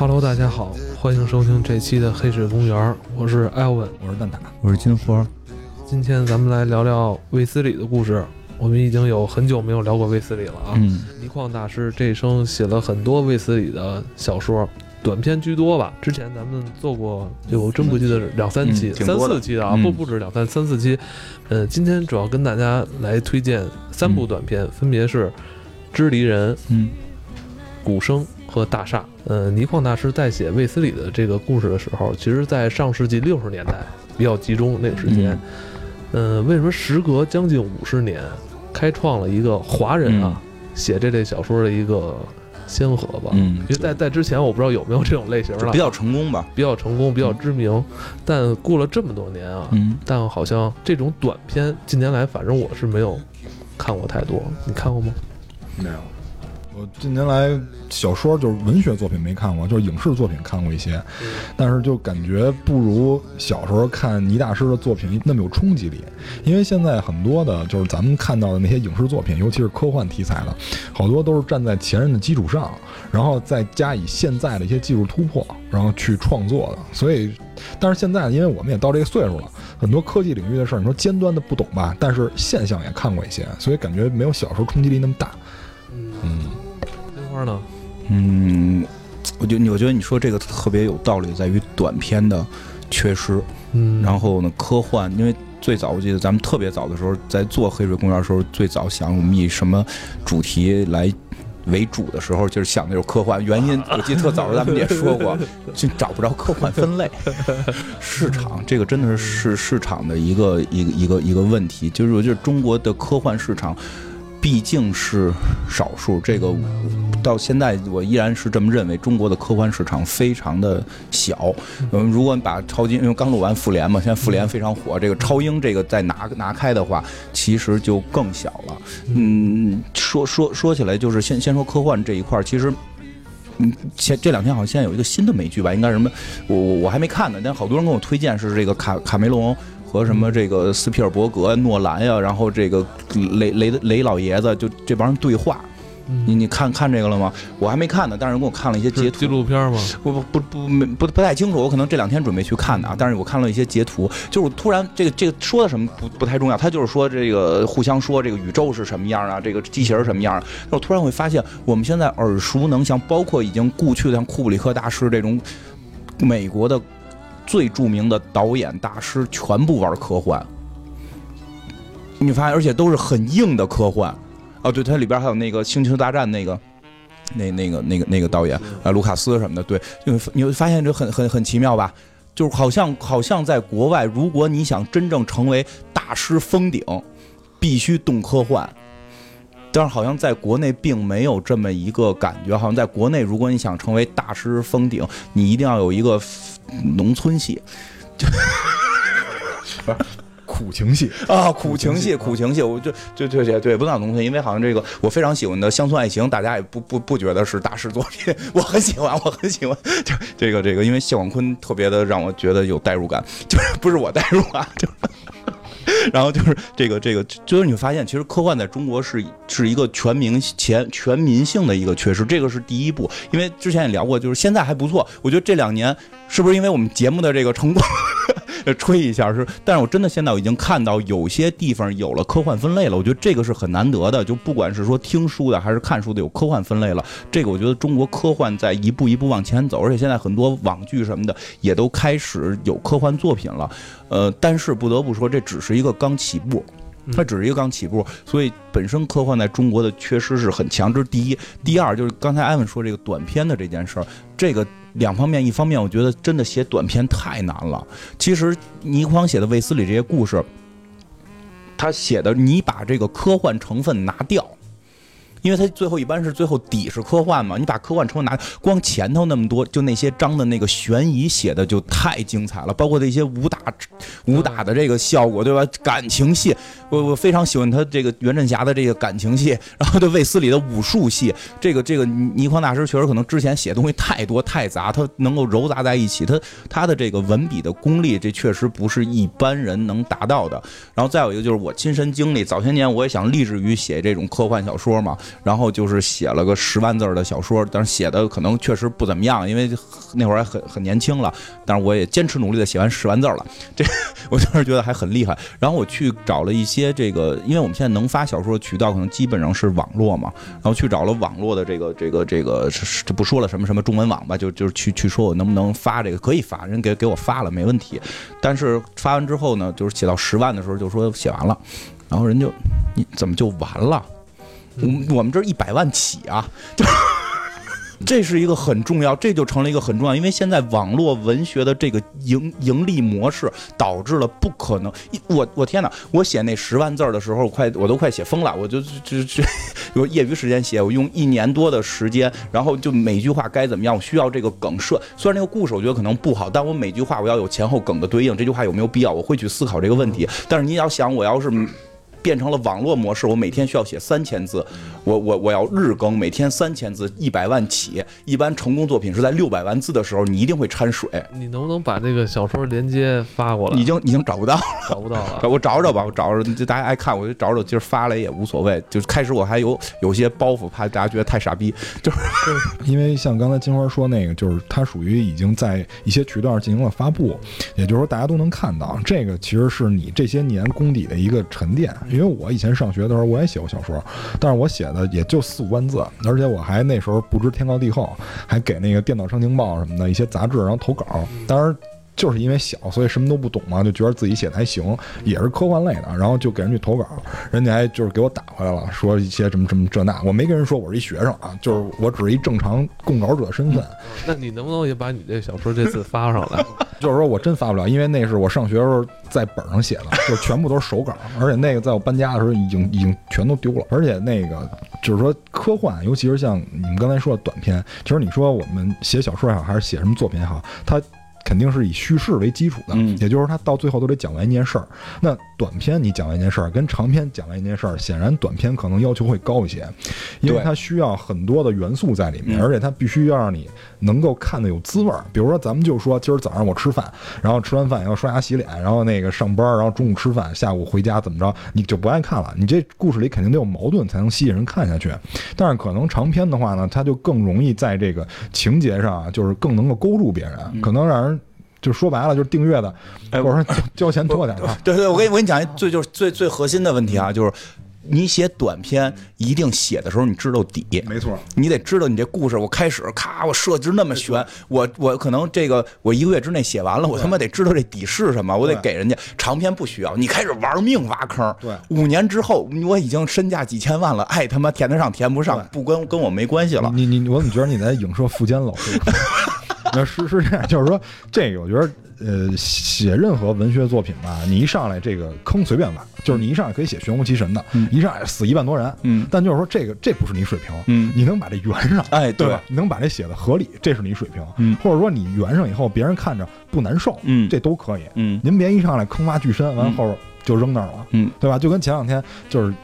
Hello，大家好，欢迎收听这期的黑水公园，我是艾文，我是蛋挞，我是金花。今天咱们来聊聊卫斯理的故事。我们已经有很久没有聊过卫斯理了啊。嗯，倪匡大师这一生写了很多卫斯理的小说，短篇居多吧。之前咱们做过，我真不记得两三期、三四期的啊，嗯不不止两三三四期。呃，今天主要跟大家来推荐三部短片，分别是《知离人》、嗯古生和大厦。呃，倪匡大师在写卫斯理的这个故事的时候，其实在上世纪六十年代比较集中那个时间。呃，为什么时隔将近五十年，开创了一个华人啊、写这类小说的一个先河吧？嗯因为在在之前我不知道有没有这种类型了，比较成功吧。比较成功、比较知名，但过了这么多年啊，嗯，但好像这种短片近年来反正我是没有看过太多，你看过吗？没有，我近年来小说就是文学作品没看过，就是影视作品看过一些，但是就感觉不如小时候看倪大师的作品那么有冲击力。因为现在很多的，就是咱们看到的那些影视作品，尤其是科幻题材的，好多都是站在前人的基础上，然后再加以现在的一些技术突破，然后去创作的。所以，但是现在因为我们也到这个岁数了，很多科技领域的事儿，你说尖端的不懂吧，但是现象也看过一些，所以感觉没有小时候冲击力那么大。嗯，花呢？嗯，我觉得我觉得你说这个特别有道理，在于短片的缺失。嗯，然后呢，科幻，因为最早我记得咱们特别早的时候，在做黑水公园的时候，最早想我们以什么主题来。为主的时候就是想那种科幻，原因我记得特早时候咱们也说过，就找不着科幻分类，市场这个真的是市市场的一个一个一个一个问题，就是我觉得中国的科幻市场毕竟是少数，这个到现在我依然是这么认为，中国的科幻市场非常的小。嗯，如果你把超英，因为刚录完复联嘛，现在复联非常火，这个超英这个再拿拿开的话，其实就更小了。嗯，说说说起来，就是先先说科幻这一块儿，其实。嗯，前这两天好像现在有一个新的美剧吧，应该什么？我我我还没看呢，但好多人跟我推荐是这个卡卡梅隆和什么这个斯皮尔伯格、诺兰呀，然后这个雷雷雷老爷子就这帮人对话。你你看看这个了吗？我还没看呢，但是给我看了一些截图。纪录片吗？不不不不没不不太清楚，我可能这两天准备去看的啊。但是我看了一些截图，就是我突然这个这个说的什么不不太重要，他就是说这个互相说这个宇宙是什么样啊，这个机器人什么样啊。但我突然会发现，我们现在耳熟能详，包括已经故去的像库布里克大师这种美国的最著名的导演大师，全部玩科幻。你发现，而且都是很硬的科幻。哦，对，它里边还有那个《星球大战》那个。那那个那个那个导演啊，卢卡斯什么的，对，就你会发现这很很很奇妙吧？就是好像好像在国外，如果你想真正成为大师封顶，必须动科幻。但是好像在国内并没有这么一个感觉，好像在国内，如果你想成为大师封顶，你一定要有一个农村戏，就苦情戏啊，苦情戏，苦情戏，我就就就对对，不能农村，因为好像这个我非常喜欢的《乡村爱情》，大家也不不不觉得是大师作品，我很喜欢，我很喜欢，就这个这个，因为谢广坤特别的让我觉得有代入感，就是不是我代入啊，就。然后就是这个这个，就是你会发现，其实科幻在中国是是一个全民前全民性的一个缺失，这个是第一步。因为之前也聊过，就是现在还不错，我觉得这两年是不是因为我们节目的这个成功，吹一下是？但是我真的现在我已经看到有些地方有了科幻分类了，我觉得这个是很难得的。就不管是说听书的还是看书的，有科幻分类了，这个我觉得中国科幻在一步一步往前走，而且现在很多网剧什么的也都开始有科幻作品了。呃，但是不得不说，这只是一个刚起步。它只是一个刚起步，所以本身科幻在中国的缺失是很强。这是第一，第二就是刚才艾文说这个短片的这件事儿，这个两方面，一方面我觉得真的写短篇太难了。其实倪匡写的卫斯理这些故事，他写的你把这个科幻成分拿掉。因为它最后一般是最后底是科幻嘛，你把科幻成拿，光前头那么多，就那些章的那个悬疑写的就太精彩了，包括那些武打武打的这个效果，对吧？感情戏，我我非常喜欢他这个袁振霞的这个感情戏，然后对卫斯理的武术戏，这个这个倪匡大师确实可能之前写东西太多太杂，他能够糅杂在一起，他他的这个文笔的功力，这确实不是一般人能达到的。然后再有一个就是我亲身经历，早些年我也想立志于写这种科幻小说嘛。然后就是写了个十万字的小说，但是写的可能确实不怎么样，因为那会儿还很很年轻了，但是我也坚持努力的写完十万字了，这 我当时觉得还很厉害。然后我去找了一些这个，因为我们现在能发小说的渠道可能基本上是网络嘛，然后去找了网络的这个这个这个，这不说了什么什么中文网吧，就就是去去说我能不能发这个，可以发，人给给我发了没问题。但是发完之后呢，就是写到十万的时候就说写完了，然后人就你怎么就完了？我我们这一百万起啊，就 这是一个很重要，这就成了一个很重要，因为现在网络文学的这个盈盈利模式导致了不可能。我我天哪！我写那十万字的时候，快我都快写疯了，我就就就业余时间写，我用一年多的时间，然后就每句话该怎么样，我需要这个梗设。虽然那个故事我觉得可能不好，但我每句话我要有前后梗的对应，这句话有没有必要，我会去思考这个问题。但是你要想，我要是。变成了网络模式，我每天需要写三千字，我我我要日更，每天三千字，一百万起。一般成功作品是在六百万字的时候，你一定会掺水。你能不能把这个小说连接发过来？已经已经找不到了，找不到了。我找找吧，我找找，就大家爱看，我就找找，今儿发了也无所谓。就是开始我还有有些包袱，怕大家觉得太傻逼，就是因为像刚才金花说那个，就是它属于已经在一些渠道上进行了发布，也就是说大家都能看到。这个其实是你这些年功底的一个沉淀。因为我以前上学的时候，我也写过小说，但是我写的也就四五万字，而且我还那时候不知天高地厚，还给那个电脑商情报什么的一些杂志然后投稿，当然。就是因为小，所以什么都不懂嘛，就觉得自己写的还行，也是科幻类的，然后就给人去投稿，人家还就是给我打回来了，说一些什么什么这那，我没跟人说我是一学生啊，就是我只是一正常供稿者身份。那你能不能也把你这小说这次发上来？就是说我真发不了，因为那是我上学的时候在本上写的，就全部都是手稿，而且那个在我搬家的时候已经已经全都丢了，而且那个就是说科幻，尤其是像你们刚才说的短篇，其实你说我们写小说也好，还是写什么作品也好，它。肯定是以叙事为基础的，也就是他到最后都得讲完一件事儿。那短篇你讲完一件事儿，跟长篇讲完一件事儿，显然短篇可能要求会高一些，因为它需要很多的元素在里面，而且它必须要让你能够看的有滋味儿。比如说，咱们就说今儿早上我吃饭，然后吃完饭要刷牙洗脸，然后那个上班，然后中午吃饭，下午回家怎么着，你就不爱看了。你这故事里肯定得有矛盾，才能吸引人看下去。但是可能长篇的话呢，它就更容易在这个情节上啊，就是更能够勾住别人，可能让人。就说白了，就是订阅的，或者说交交钱多点啊。对对，我跟你我跟你讲，最就是最最核心的问题啊，就是你写短篇一定写的时候你知道底，没错，你得知道你这故事，我开始咔，我设置那么悬，我我可能这个我一个月之内写完了，我他妈得知道这底是什么，我得给人家长篇不需要，你开始玩命挖坑，对，五年之后我已经身价几千万了，爱他妈填得上填不上，不跟跟我没关系了。你你我怎么觉得你在影射富坚老师？那是是这样，就是说，这个我觉得，呃，写任何文学作品吧，你一上来这个坑随便挖，就是你一上来可以写玄乎其神的，一上来死一万多人，嗯，但就是说这个这不是你水平，嗯，你能把这圆上，哎，对吧？你能把这写的合理，这是你水平，嗯，或者说你圆上以后别人看着不难受，嗯，这都可以，嗯，您别一上来坑挖巨深，完后就扔那儿了，嗯，对吧？就跟前两天就是，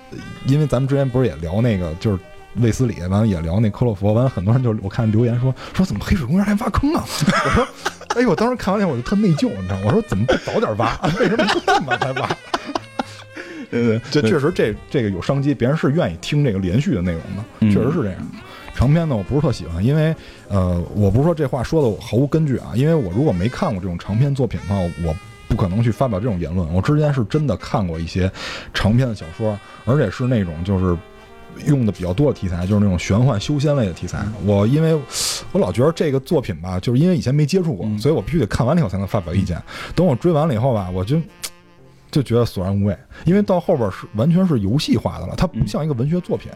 因为咱们之前不是也聊那个就是。卫斯理完了也聊那克洛弗，完了很多人就我看留言说说怎么黑水公园还挖坑啊？我说，哎呦，我当时看完以后我就特内疚，你知道吗？我说怎么不早点挖？为什么这么晚才挖？对对，这确实这这个有商机，别人是愿意听这个连续的内容的，确实是这样。长篇呢，我不是特喜欢，因为呃，我不是说这话说的我毫无根据啊，因为我如果没看过这种长篇作品的话，我不可能去发表这种言论。我之前是真的看过一些长篇的小说，而且是那种就是。用的比较多的题材就是那种玄幻修仙类的题材。我因为我老觉得这个作品吧，就是因为以前没接触过，所以我必须得看完了以后才能发表意见。等我追完了以后吧，我就就觉得索然无味，因为到后边是完全是游戏化的了，它不像一个文学作品。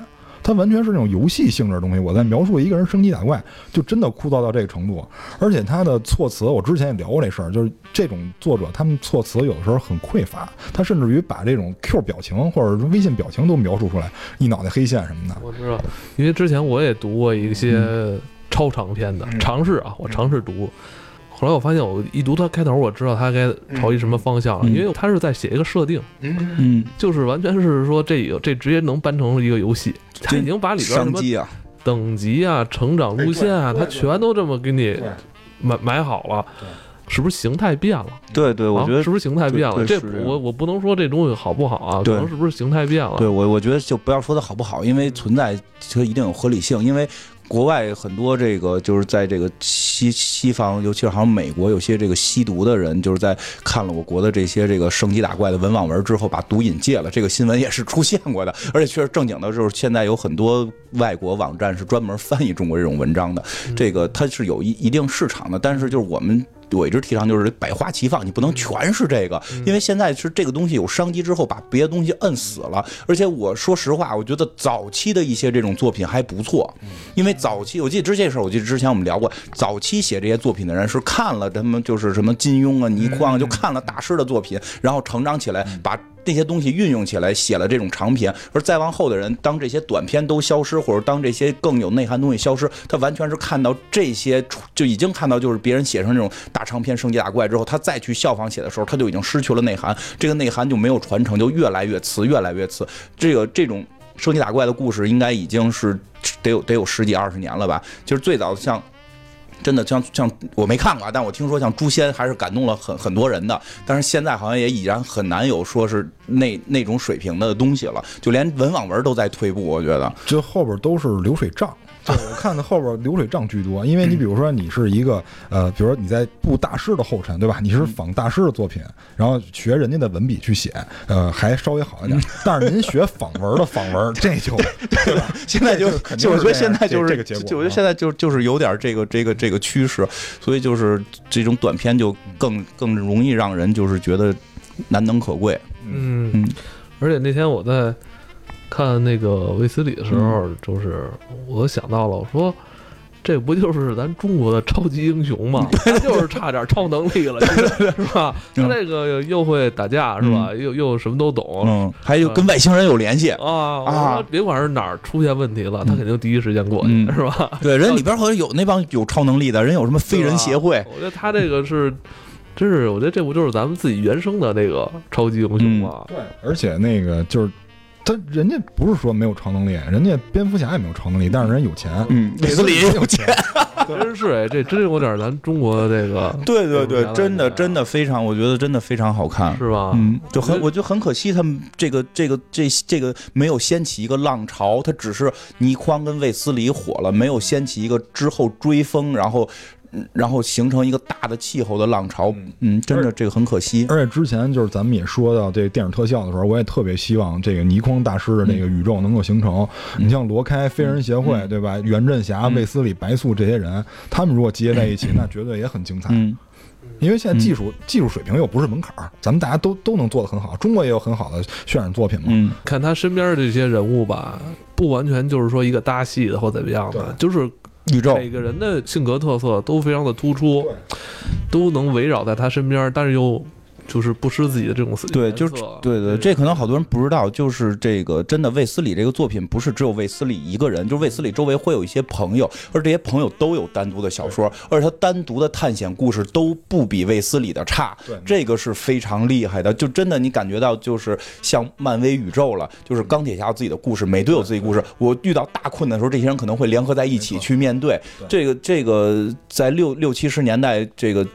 它完全是那种游戏性质的东西。我在描述一个人升级打怪，就真的枯燥到这个程度。而且他的措辞，我之前也聊过这事儿，就是这种作者他们措辞有的时候很匮乏，他甚至于把这种 Q 表情或者说微信表情都描述出来，一脑袋黑线什么的。我知道，因为之前我也读过一些超长篇的，尝试啊，我尝试读。后来我发现，我一读它开头，我知道它该朝一什么方向了，因为它是在写一个设定，嗯，就是完全是说这个这直接能搬成一个游戏，它已经把里边什么等级啊、成长路线啊，它全都这么给你埋埋好了。是不是形态变了？对对，我觉得啊是不是形态变了？这我我不能说这东西好不好啊，可对能是不是形态变了？对我，我觉得就不要说它好不好，因为存在它一定有合理性。因为国外很多这个就是在这个西西方，尤其是好像美国有些这个吸毒的人，就是在看了我国的这些这个升级打怪的文网文之后，把毒瘾戒了。这个新闻也是出现过的，而且确实正经的，就是现在有很多外国网站是专门翻译中国这种文章的，这个它是有一一定市场的，但是就是我们。我一直提倡就是百花齐放，你不能全是这个，因为现在是这个东西有商机之后，把别的东西摁死了。而且我说实话，我觉得早期的一些这种作品还不错，因为早期我记得之前事儿，我记得之前我们聊过，早期写这些作品的人是看了他们就是什么金庸啊、倪匡啊，就看了大师的作品，然后成长起来，把。那些东西运用起来，写了这种长篇，而再往后的人，当这些短篇都消失，或者当这些更有内涵东西消失，他完全是看到这些就已经看到，就是别人写成这种大长篇升级打怪之后，他再去效仿写的时候，他就已经失去了内涵，这个内涵就没有传承，就越来越次，越来越次。这个这种升级打怪的故事，应该已经是得有得有十几二十年了吧？就是最早像。真的像像我没看过，但我听说像《诛仙》还是感动了很很多人的，但是现在好像也已然很难有说是那那种水平的东西了，就连文网文都在退步，我觉得。这后边都是流水账。就我看的后边流水账居多，因为你比如说你是一个呃，比如说你在步大师的后尘，对吧？你是仿大师的作品，然后学人家的文笔去写，呃，还稍微好一点。但是您学仿文的仿文，这就对吧？现在就肯定就我觉得现在就是这个结果。就我觉得现在就就是有点这个这个这个趋势，所以就是这种短片就更更容易让人就是觉得难能可贵。嗯嗯，而且那天我在看那个卫斯理的时候，嗯就是我想到了，我说。这不就是咱中国的超级英雄吗？他就是差点超能力了，是吧？他这个又会打架，是吧？又又什么都懂，嗯，还有跟外星人有联系啊啊！别管是哪儿出现问题了，他肯定第一时间过去，嗯是吧？对，人里边好像有那帮有超能力的人，有什么飞人协会？我觉得他这个是，真是，我觉得这不就是咱们自己原生的那个超级英雄吗？对，而且那个就是。他人家不是说没有超能力，人家蝙蝠侠也没有超能力，但是人有钱，嗯，韦斯理有钱，真是哎，这真有点咱中国的这个，对对对，真的真的非常，我觉得真的非常好看，是吧？嗯，就很，我觉得很可惜，他们这个这个这这个没有掀起一个浪潮，他只是倪匡跟卫斯理火了，没有掀起一个之后追风，然后。然后形成一个大的气候的浪潮，嗯，真的这个很可惜。而且之前就是咱们也说到这个电影特效的时候，我也特别希望这个倪匡大师的这个宇宙能够形成。你像罗开、飞人协会，对吧？袁振霞、卫斯理、白素这些人，他们如果集结在一起，那绝对也很精彩。嗯，因为现在技术技术水平又不是门槛儿，咱们大家都都能做得很好。中国也有很好的渲染作品嘛。嗯，看他身边的这些人物吧，不完全就是说一个搭戏的或怎么样的，就是。宇宙。每个人的性格特色都非常的突出，都能围绕在他身边，但是又就是不失自己的这种对，就是对对，这可能好多人不知道，就是这个真的卫斯理这个作品不是只有卫斯理一个人，就是卫斯理周围会有一些朋友，而这些朋友都有单独的小说，而且他单独的探险故事都不比卫斯理的差，这个是非常厉害的，就真的你感觉到就是像漫威宇宙了，就是钢铁侠有自己的故事，美队有自己故事，我遇到大困难的时候，这些人可能会联合在一起去面对，这个这个在六六七十年代这个。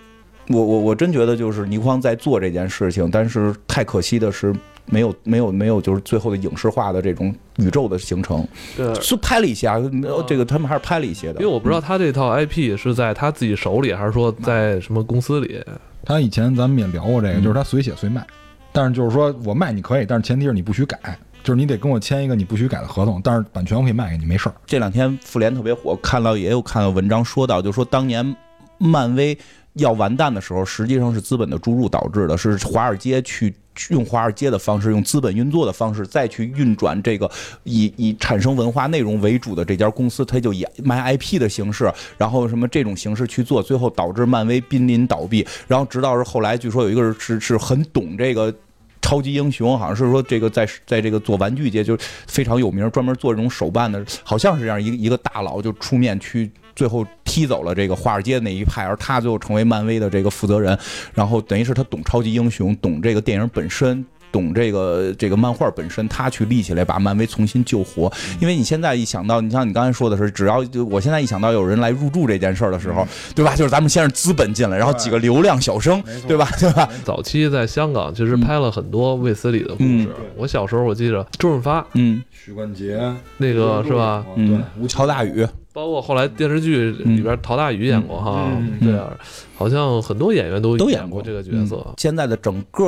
我我我真觉得就是倪匡在做这件事情，但是太可惜的是没有没有没有就是最后的影视化的这种宇宙的形成。对，是拍了一些啊，这个他们还是拍了一些的。因为我不知道他这套 IP 是在他自己手里，还是说在什么公司里。他以前咱们也聊过这个，就是他随写随卖，但是就是说我卖你可以，但是前提是你不许改，就是你得跟我签一个你不许改的合同，但是版权我可以卖给你，没事儿。这两天复联特别火，看到也有看到文章说到，就说当年漫威。要完蛋的时候，实际上是资本的注入导致的，是华尔街去用华尔街的方式，用资本运作的方式再去运转这个以以产生文化内容为主的这家公司，它就以卖 IP 的形式，然后什么这种形式去做，最后导致漫威濒临倒闭。然后直到是后来，据说有一个人是是很懂这个超级英雄，好像是说这个在在这个做玩具界就非常有名，专门做这种手办的，好像是这样一个一个大佬就出面去。最后踢走了这个华尔街的那一派，而他最后成为漫威的这个负责人，然后等于是他懂超级英雄，懂这个电影本身，懂这个这个漫画本身，他去立起来把漫威重新救活。因为你现在一想到，你像你刚才说的是，只要就我现在一想到有人来入驻这件事儿的时候，对吧？就是咱们先是资本进来，然后几个流量小生，对吧？对吧？早期在香港其实拍了很多卫斯理的故事。我小时候我记得周润发，嗯，许冠杰那个是吧？嗯，吴乔大宇。包括后来电视剧里边，陶大宇演过哈，对啊，好像很多演员都都演过这个角色。现在的整个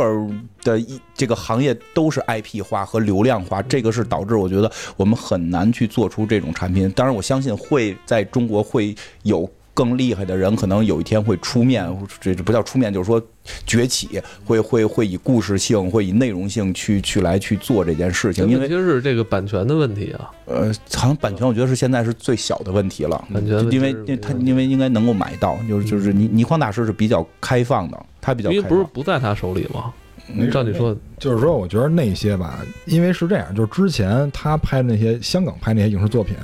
的一这个行业都是 IP 化和流量化，这个是导致我觉得我们很难去做出这种产品。当然，我相信会在中国会有。更厉害的人可能有一天会出面，这这不叫出面，就是说崛起，会会会以故事性，会以内容性去去来去做这件事情。因为是这个版权的问题啊。呃，好像版权，我觉得是现在是最小的问题了。版权，因为他因为应该能够买到，就是就是倪倪匡大师是比较开放的，他比较因为不是不在他手里吗？照你说，就是说，我觉得那些吧，因为是这样，就是之前他拍的那些香港拍那些影视作品，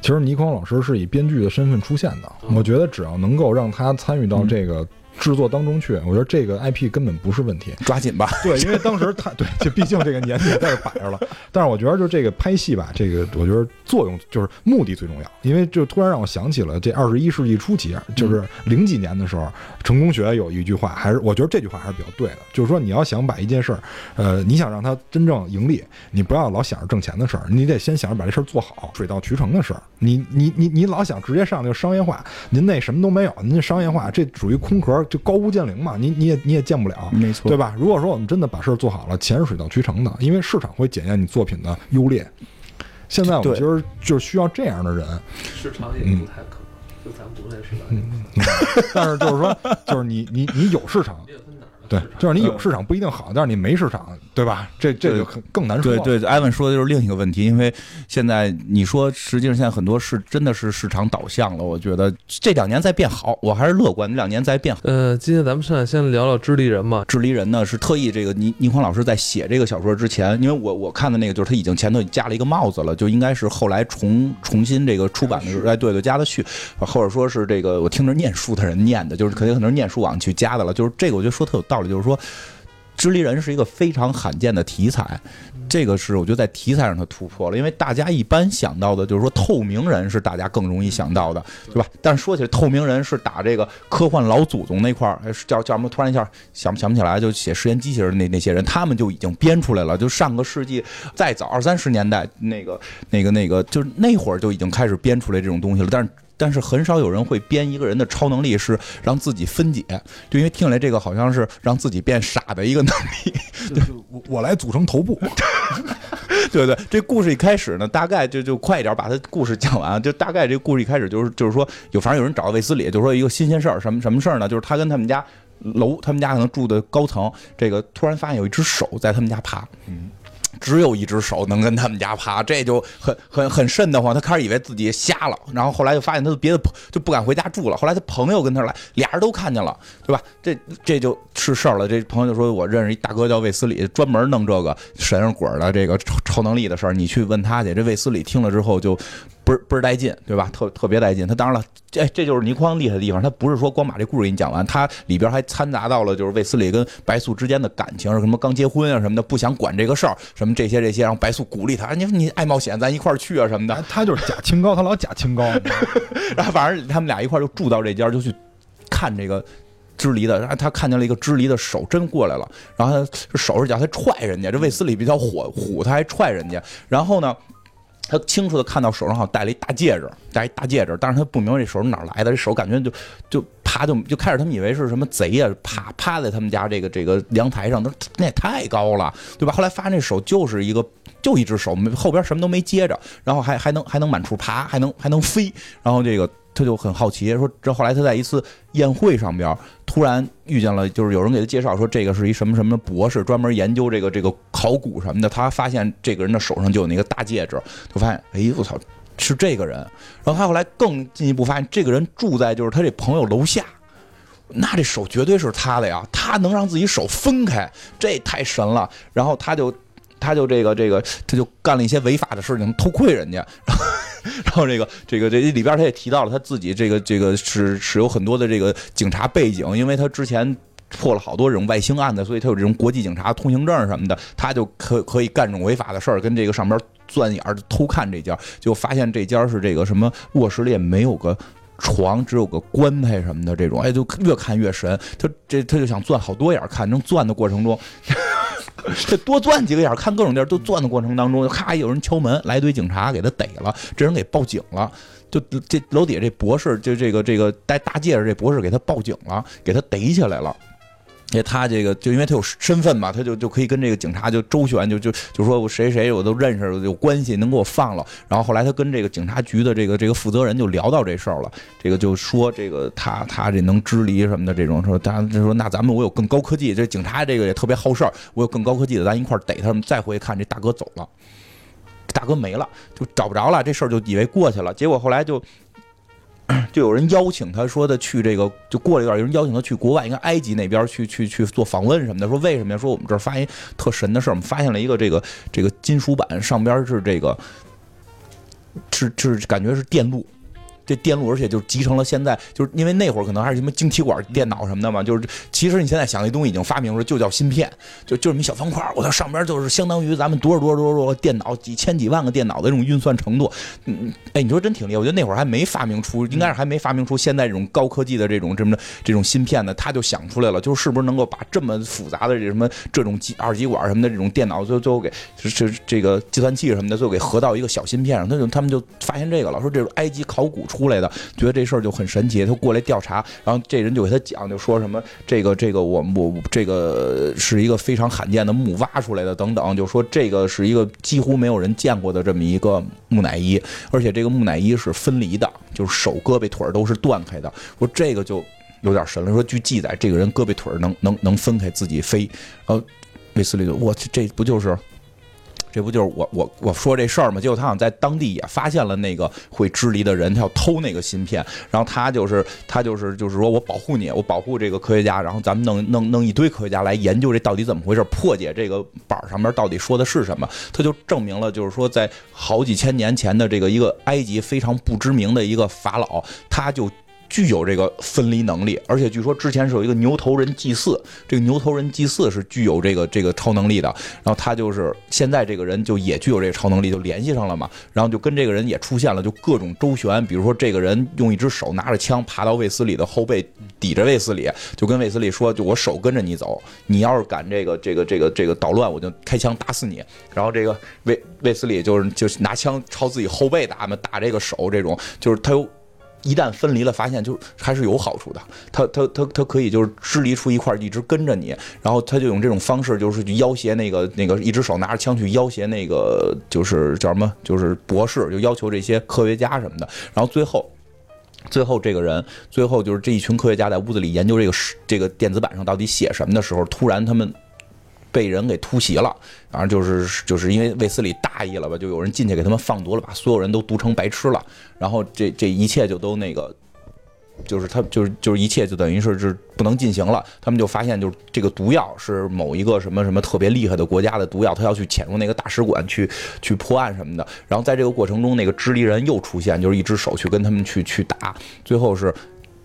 其实倪匡老师是以编剧的身份出现的。我觉得只要能够让他参与到这个。制作当中去，我觉得这个 IP 根本不是问题，抓紧吧。对，因为当时他 对，就毕竟这个年纪在这摆着了。但是我觉得就这个拍戏吧，这个我觉得作用就是目的最重要。因为就突然让我想起了这二十一世纪初期，就是零几年的时候，成功学有一句话，还是我觉得这句话还是比较对的，就是说你要想把一件事儿，呃，你想让它真正盈利，你不要老想着挣钱的事儿，你得先想着把这事儿做好，水到渠成的事儿。你你你你老想直接上就商业化，您那什么都没有，您商业化这属于空壳。就高屋建瓴嘛，你你也你也建不了，没错，对吧？如果说我们真的把事儿做好了，钱是水到渠成的，因为市场会检验你作品的优劣。现在我们其实就需要这样的人，市场也不太可能，就咱不在市场，嗯。但是就是说，就是你你你有市场。对，就是你有市场不一定好，但是你没市场，对吧？这这就更难说。对对，艾文说的就是另一个问题，因为现在你说，实际上现在很多是真的是市场导向了。我觉得这两年在变好，我还是乐观。这两年在变好。呃，今天咱们上来先聊聊《智利人》嘛，《智利人》呢是特意这个倪倪匡老师在写这个小说之前，因为我我看的那个就是他已经前头加了一个帽子了，就应该是后来重重新这个出版的时候，哎，对对，加的序，或者说是这个我听着念书的人念的，就是肯定可能是念书网去加的了。就是这个，我觉得说特有道理。就是说，智利人是一个非常罕见的题材，这个是我觉得在题材上它突破了。因为大家一般想到的就是说透明人是大家更容易想到的，对吧？但是说起来，透明人是打这个科幻老祖宗那块儿，叫叫什么？突然一下想想不起来，就写实验机器人那那些人，他们就已经编出来了。就上个世纪再早二三十年代，那个那个那个，就是那会儿就已经开始编出来这种东西了。但是。但是很少有人会编一个人的超能力是让自己分解，就因为听起来这个好像是让自己变傻的一个能力。对，我我来组成头部。对 对，这故事一开始呢，大概就就快一点把他故事讲完。就大概这故事一开始就是就是说有反正有人找到卫斯理，就说一个新鲜事儿，什么什么事儿呢？就是他跟他们家楼，他们家可能住的高层，这个突然发现有一只手在他们家爬。嗯。只有一只手能跟他们家爬，这就很很很瘆得慌。他开始以为自己瞎了，然后后来就发现他的别的就不敢回家住了。后来他朋友跟他来，俩人都看见了，对吧？这这就是事儿了。这朋友就说：“我认识一大哥叫卫斯理，专门弄这个神人鬼的这个超超能力的事儿，你去问他去。”这卫斯理听了之后就。倍儿倍儿带劲，对吧？特特别带劲。他当然了，这这就是倪匡厉害的地方。他不是说光把这故事给你讲完，他里边还掺杂到了就是卫斯理跟白素之间的感情，什么刚结婚啊什么的，不想管这个事儿，什么这些这些，然后白素鼓励他，你你爱冒险，咱一块儿去啊什么的。他就是假清高，他老假清高。然后反正他们俩一块儿就住到这家，就去看这个支离的。然后他看见了一个支离的手真过来了，然后他手是叫他踹人家。这卫斯理比较火虎，他还踹人家。然后呢？他清楚的看到手上好像戴了一大戒指，戴一大戒指，但是他不明白这手是哪来的，这手感觉就就爬就就开始他们以为是什么贼呀，趴趴在他们家这个这个阳台上，那那也太高了，对吧？后来发现那手就是一个就一只手，后边什么都没接着，然后还还能还能满处爬，还能还能飞，然后这个。他就很好奇，说这后来他在一次宴会上边突然遇见了，就是有人给他介绍说这个是一什么什么博士，专门研究这个这个考古什么的。他发现这个人的手上就有那个大戒指，就发现哎我操是这个人。然后他后来更进一步发现，这个人住在就是他这朋友楼下，那这手绝对是他的呀，他能让自己手分开，这太神了。然后他就他就这个这个他就干了一些违法的事情，偷窥人家。然后这个这个这里边他也提到了他自己这个这个是是有很多的这个警察背景，因为他之前破了好多这种外星案子，所以他有这种国际警察通行证什么的，他就可可以干这种违法的事儿，跟这个上边钻眼偷看这家，就发现这家是这个什么卧室里也没有个。床只有个棺材什么的这种，哎，就越看越神。他这他就想钻好多眼儿看，能钻的过程中，这多钻几个眼儿看各种地儿，都钻的过程当中，咔，有人敲门，来一堆警察给他逮了，这人给报警了。就这楼底下这博士，就这个这个戴大戒指这博士给他报警了，给他逮起来了。因为他这个就因为他有身份嘛，他就就可以跟这个警察就周旋，就就就说我谁谁我都认识，有关系能给我放了。然后后来他跟这个警察局的这个这个负责人就聊到这事儿了，这个就说这个他他这能支离什么的这种，说他就说那咱们我有更高科技，这警察这个也特别好事儿，我有更高科技的，咱一块儿逮他们。再回去看这大哥走了，大哥没了，就找不着了，这事儿就以为过去了，结果后来就。就有人邀请他说的去这个，就过了一段，有人邀请他去国外，应该埃及那边去去去做访问什么的。说为什么呀？说我们这儿发现特神的事儿，我们发现了一个这个这个金属板上边是这个，是是感觉是电路。这电路，而且就集成了现在，就是因为那会儿可能还是什么晶体管电脑什么的嘛，就是其实你现在想那东西已经发明了，就叫芯片，就就这么一小方块，我操，上边就是相当于咱们多少多少多少多少电脑，几千几万个电脑的这种运算程度。嗯，哎，你说真挺厉害，我觉得那会儿还没发明出，应该是还没发明出现在这种高科技的这种这么的这种芯片呢，他就想出来了，就是不是能够把这么复杂的这什么这种二极管什么的这种电脑，最后最后给这这个计算器什么的，最后给合到一个小芯片上，他就他们就发现这个了，说这是埃及考古出。出来的，觉得这事儿就很神奇。他过来调查，然后这人就给他讲，就说什么这个这个我我这个是一个非常罕见的墓挖出来的，等等，就说这个是一个几乎没有人见过的这么一个木乃伊，而且这个木乃伊是分离的，就是手胳膊腿都是断开的。说这个就有点神了。说据记载，这个人胳膊腿能能能分开自己飞。然后卫斯理就我这不就是？这不就是我我我说这事儿吗？结果他好像在当地也发现了那个会支离的人，他要偷那个芯片，然后他就是他就是就是说我保护你，我保护这个科学家，然后咱们弄弄弄一堆科学家来研究这到底怎么回事，破解这个板上面到底说的是什么。他就证明了，就是说在好几千年前的这个一个埃及非常不知名的一个法老，他就。具有这个分离能力，而且据说之前是有一个牛头人祭祀，这个牛头人祭祀是具有这个这个超能力的。然后他就是现在这个人就也具有这个超能力，就联系上了嘛。然后就跟这个人也出现了，就各种周旋。比如说这个人用一只手拿着枪爬到卫斯理的后背，抵着卫斯理，就跟卫斯理说：“就我手跟着你走，你要是敢这个这个这个这个捣乱，我就开枪打死你。”然后这个卫卫斯理就是就拿枪朝自己后背打嘛，打这个手，这种就是他有。一旦分离了，发现就还是有好处的。他他他他可以就是支离出一块，一直跟着你。然后他就用这种方式，就是去要挟那个那个一只手拿着枪去要挟那个就是叫什么，就是博士，就要求这些科学家什么的。然后最后，最后这个人，最后就是这一群科学家在屋子里研究这个这个电子板上到底写什么的时候，突然他们。被人给突袭了，然后就是就是因为卫斯理大意了吧，就有人进去给他们放毒了，把所有人都毒成白痴了，然后这这一切就都那个，就是他就是就是一切就等于是是不能进行了。他们就发现就是这个毒药是某一个什么什么特别厉害的国家的毒药，他要去潜入那个大使馆去去破案什么的。然后在这个过程中，那个支离人又出现，就是一只手去跟他们去去打，最后是。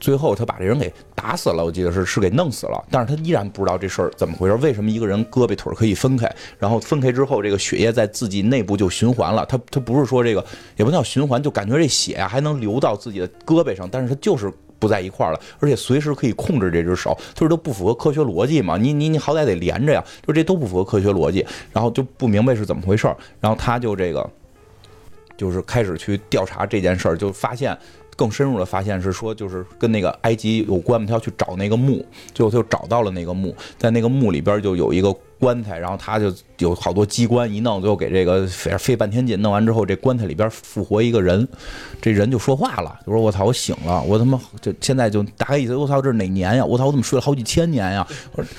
最后他把这人给打死了，我记得是是给弄死了，但是他依然不知道这事儿怎么回事，为什么一个人胳膊腿儿可以分开，然后分开之后这个血液在自己内部就循环了，他他不是说这个也不叫循环，就感觉这血啊还能流到自己的胳膊上，但是他就是不在一块儿了，而且随时可以控制这只手，就是都不符合科学逻辑嘛，你你你好歹得连着呀，就这都不符合科学逻辑，然后就不明白是怎么回事儿，然后他就这个就是开始去调查这件事儿，就发现。更深入的发现是说，就是跟那个埃及有关嘛，他要去找那个墓，最后他就找到了那个墓，在那个墓里边就有一个棺材，然后他就有好多机关一弄，最后给这个费费半天劲，弄完之后，这棺材里边复活一个人，这人就说话了，就说我操，我醒了，我他妈就现在就大概意思，我操，这是哪年呀？我操，我怎么睡了好几千年呀？我说。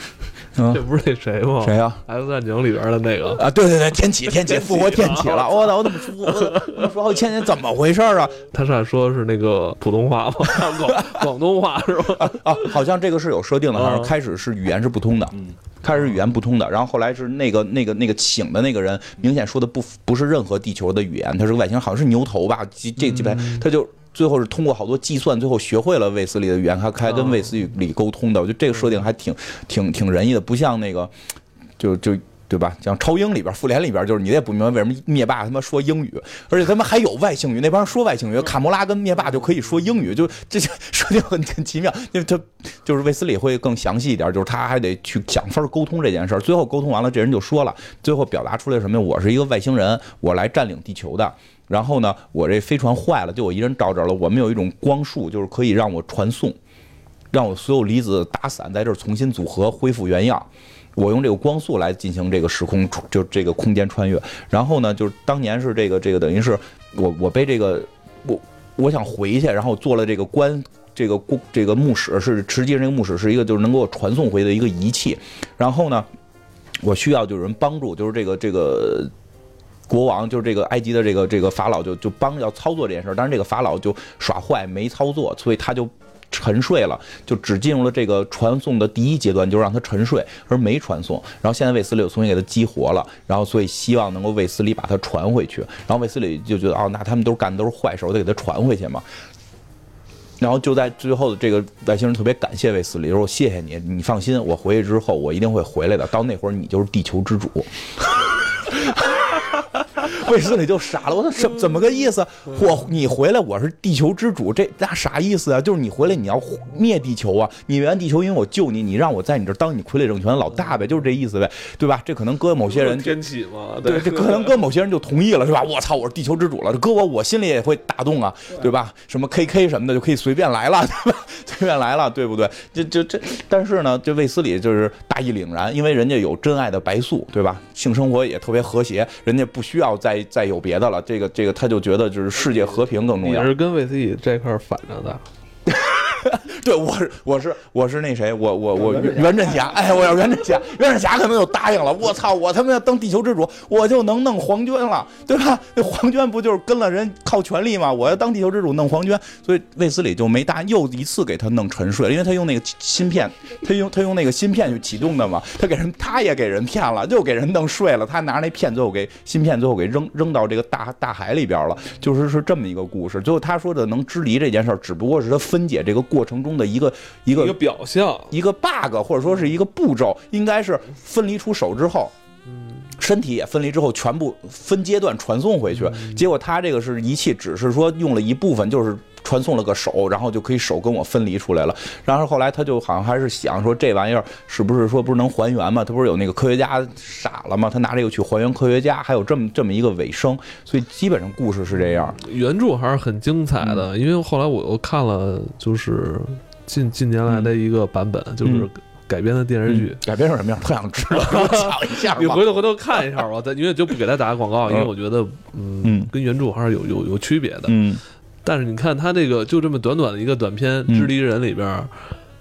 这不是那谁吗？谁呀？X 战警里边的那个啊，对对对，天启，天启复活天启了！我操，我怎么说？我说好几千年，怎么回事啊？他是说是那个普通话吗？广广东话是吧？啊，好像这个是有设定的，好像开始是语言是不通的，开始语言不通的，然后后来是那个那个那个请的那个人，明显说的不不是任何地球的语言，他是外星人，好像是牛头吧？这这几排他就。最后是通过好多计算，最后学会了卫斯理的语言，还还跟卫斯理沟通的。我觉得这个设定还挺挺挺仁义的，不像那个就就。对吧？像超英里边、复联里边，就是你也不明白为什么灭霸他妈说英语，而且他们还有外星语，那帮人说外星语，卡魔拉跟灭霸就可以说英语，就这些设定很很奇妙。因为他就是卫斯理会更详细一点，就是他还得去想法沟通这件事儿。最后沟通完了，这人就说了，最后表达出来什么？我是一个外星人，我来占领地球的。然后呢，我这飞船坏了，就我一人到这了。我们有一种光束，就是可以让我传送，让我所有离子打散，在这儿重新组合，恢复原样。我用这个光速来进行这个时空，就这个空间穿越。然后呢，就是当年是这个这个，等于是我我被这个我我想回去，然后做了这个关这个这个牧使，是实际上这个牧使是一个就是能给我传送回的一个仪器。然后呢，我需要就有人帮助，就是这个这个国王，就是这个埃及的这个这个法老就就帮要操作这件事，但是这个法老就耍坏没操作，所以他就。沉睡了，就只进入了这个传送的第一阶段，就让他沉睡，而没传送。然后现在卫斯理又重新给他激活了，然后所以希望能够卫斯理把他传回去。然后卫斯理就觉得，哦，那他们都干的都是坏事，我得给他传回去嘛。然后就在最后的这个外星人特别感谢卫斯理，说：“谢谢你，你放心，我回去之后我一定会回来的。到那会儿你就是地球之主。”卫斯理就傻了，我说怎怎么个意思？我你回来我是地球之主，这那啥意思啊？就是你回来你要灭地球啊？你原地球因为我救你，你让我在你这当你傀儡政权老大呗，就是这意思呗，对吧？这可能搁某些人天启嘛，对，这可能搁某些人就同意了，是吧？我操，我是地球之主了，这搁我我心里也会打动啊，对吧？什么 KK 什么的就可以随便来了，对吧？随便来了，对不对？这这这，但是呢，这卫斯理就是大义凛然，因为人家有真爱的白素，对吧？性生活也特别和谐，人家不需要再再有别的了。这个这个，他就觉得就是世界和平更重要。也是跟魏思雨这块反着的。对，我是我是我是那谁，我我我袁振霞，哎，我要袁振霞，袁振霞可能就答应了。我操，我他妈要当地球之主，我就能弄黄娟了，对吧？那黄娟不就是跟了人靠权力吗？我要当地球之主弄黄娟，所以卫斯理就没答应，又一次给他弄沉睡，因为他用那个芯片，他用他用那个芯片去启动的嘛，他给人他也给人骗了，又给人弄睡了，他拿那片最后给芯片最后给扔扔到这个大大海里边了，就是是这么一个故事。最后他说的能支离这件事只不过是他分解这个过程中。的一个一个一个表象，一个 bug，或者说是一个步骤，应该是分离出手之后，嗯，身体也分离之后，全部分阶段传送回去。结果他这个是仪器，只是说用了一部分，就是。传送了个手，然后就可以手跟我分离出来了。然后后来他就好像还是想说这玩意儿是不是说不是能还原嘛？他不是有那个科学家傻了吗？他拿这个去还原科学家，还有这么这么一个尾声。所以基本上故事是这样。原著还是很精彩的，因为后来我又看了，就是近近年来的一个版本，就是改编的电视剧。改编成什么样？特想知道，讲一下。你回头回头看一下吧，咱因为就不给他打个广告，因为我觉得嗯，跟原著还是有有有区别的。嗯。但是你看他这个就这么短短的一个短片《知离人》里边，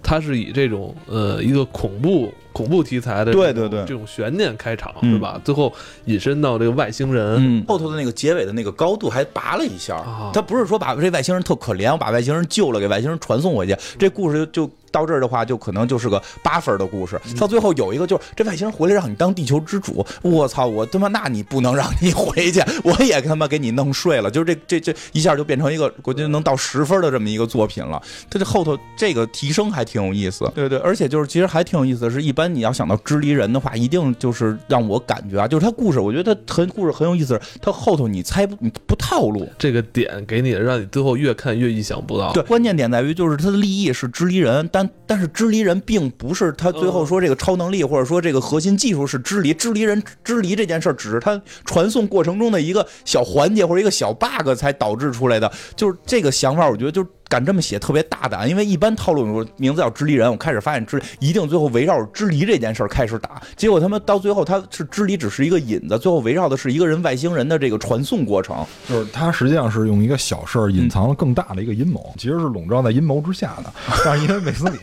他是以这种呃一个恐怖恐怖题材的对对对。这种悬念开场是吧？最后引申到这个外星人，后头的那个结尾的那个高度还拔了一下，他不是说把这外星人特可怜，我把外星人救了，给外星人传送回去，这故事就。到这儿的话，就可能就是个八分的故事。到最后有一个，就是这外星人回来让你当地球之主，我操，我他妈那你不能让你回去，我也他妈给你弄睡了。就是这这这一下就变成一个我觉得能到十分的这么一个作品了。它这后头这个提升还挺有意思，对对，而且就是其实还挺有意思的是，一般你要想到支离人的话，一定就是让我感觉啊，就是他故事，我觉得他很故事很有意思，他后头你猜不你不套路，这个点给你让你最后越看越意想不到。对，关键点在于就是他的立意是支离人，但但是支离人并不是他最后说这个超能力，或者说这个核心技术是支离。支离人支离这件事儿，只是他传送过程中的一个小环节或者一个小 bug 才导致出来的。就是这个想法，我觉得就敢这么写特别大胆。因为一般套路说名字叫支离人，我开始发现支一定最后围绕着支离这件事儿开始打，结果他们到最后他是支离只是一个引子，最后围绕的是一个人外星人的这个传送过程。就是他实际上是用一个小事儿隐藏了更大的一个阴谋，其实是笼罩在阴谋之下的。但是因为美斯理。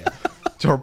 就是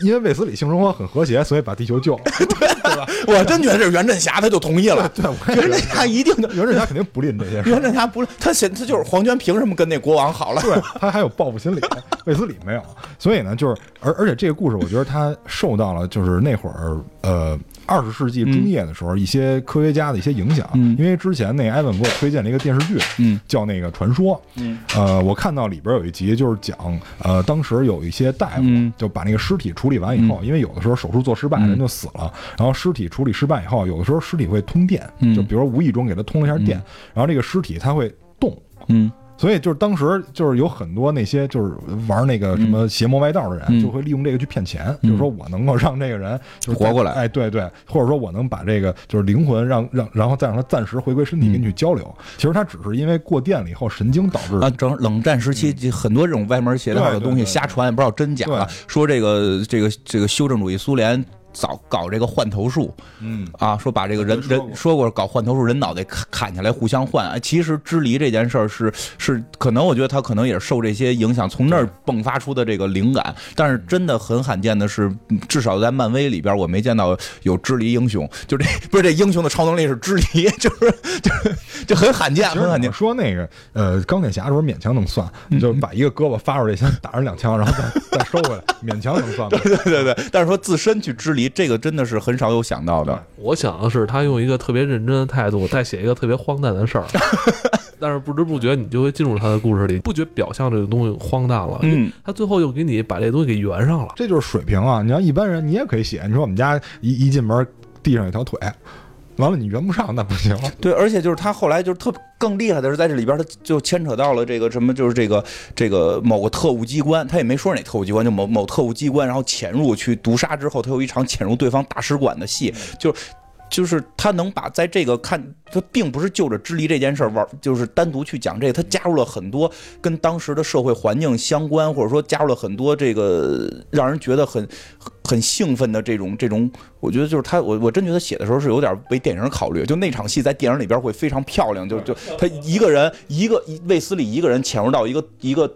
因为卫斯理性生活很和谐，所以把地球救了，对吧？我真觉得这是袁振霞，他就同意了。对，袁振霞一定就，袁振霞肯定不吝这些事。袁振霞不，他显他就是黄娟，凭什么跟那国王好了？对他还有报复心理。卫斯理没有，所以呢，就是而而且这个故事，我觉得他受到了就是那会儿呃二十世纪中叶的时候一些科学家的一些影响，嗯。因为之前那个埃文给我推荐了一个电视剧，嗯。叫那个传说，嗯。呃，我看到里边有一集就是讲，呃，当时有一些大夫嗯。就把那个尸体处理完以后，因为有的时候手术做失败，嗯。人就死了，然后尸体处理失败以后，有的时候尸体会通电，嗯。就比如说无意中给它通了一下电，然后这个尸体它会动。嗯所以就是当时就是有很多那些就是玩那个什么邪魔歪道的人，嗯就会利用这个去骗钱，嗯就是说我能够让这个人就是活过来哎，对对，或者说我能把这个就是灵魂让让然后再让他暂时回归身体嗯跟你去交流。其实他只是因为过电了以后神经导致的啊，整冷战时期就很多这种歪门邪道的东西瞎传，也不知道真假。说这个这个这个修正主义苏联。早搞这个换头术嗯啊，说把这个人人说过搞换头术，人脑袋砍砍下来互相换。哎其实支离这件事儿是是可能，我觉得他可能也是受这些影响，从那儿迸发出的这个灵感。但是真的很罕见的是，嗯至少在漫威里边，我没见到有支离英雄。就这不是这英雄的超能力是支离，就是就是就很罕见，很罕见你。说那个呃钢铁侠的时候勉强能算，嗯就把一个胳膊发出去先打上两枪，然后再再收回来，勉强能算对。对对对，但是说自身去支离，这个真的是很少有想到的。我想的是，他用一个特别认真的态度，再写一个特别荒诞的事儿，但是不知不觉你就会进入他的故事里，不觉表象这个东西荒诞了，嗯，他最后又给你把这东西给圆上了。这就是水平啊！你要一般人，你也可以写。你说我们家一一进门地上有条腿，完了你圆不上，那不行。对，而且就是他后来就是特更厉害的是，在这里边他就牵扯到了这个什么，就是这个这个某个特务机关，他也没说哪特务机关，就某某特务机关，然后潜入去毒杀之后，他有一场潜入对方大使馆的戏，就。就是他能把在这个看，他并不是就着支离这件事儿玩，就是单独去讲这个，他加入了很多跟当时的社会环境相关，或者说加入了很多这个让人觉得很很兴奋的这种这种，我觉得就是他，我我真觉得写的时候是有点为电影考虑，就那场戏在电影里边会非常漂亮，就就他一个人一个卫斯理一个人潜入到一个一个。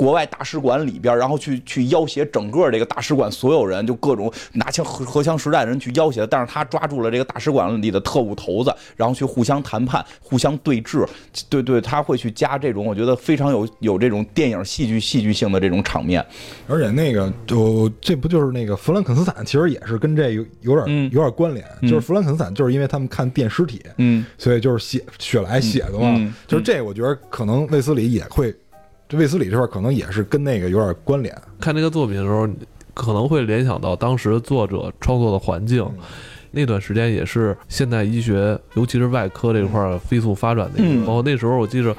国外大使馆里边，然后去去要挟整个这个大使馆所有人，就各种拿枪荷荷枪实弹的人去要挟，但是他抓住了这个大使馆里的特务头子，然后去互相谈判、互相对峙，对对，他会去加这种我觉得非常有有这种电影戏剧戏剧性的这种场面，而且那个就这不就是那个弗兰肯斯坦，其实也是跟这有有点、嗯有点关联。嗯就是弗兰肯斯坦，就是因为他们看电尸体，嗯所以就是写血来写的嘛。嗯就是这，我觉得可能卫斯理也会，这卫斯理这块儿可能也是跟那个有点关联。看这个作品的时候，可能会联想到当时作者创作的环境。那段时间也是现代医学，尤其是外科这块儿飞速发展的一个，嗯包括那时候我记着，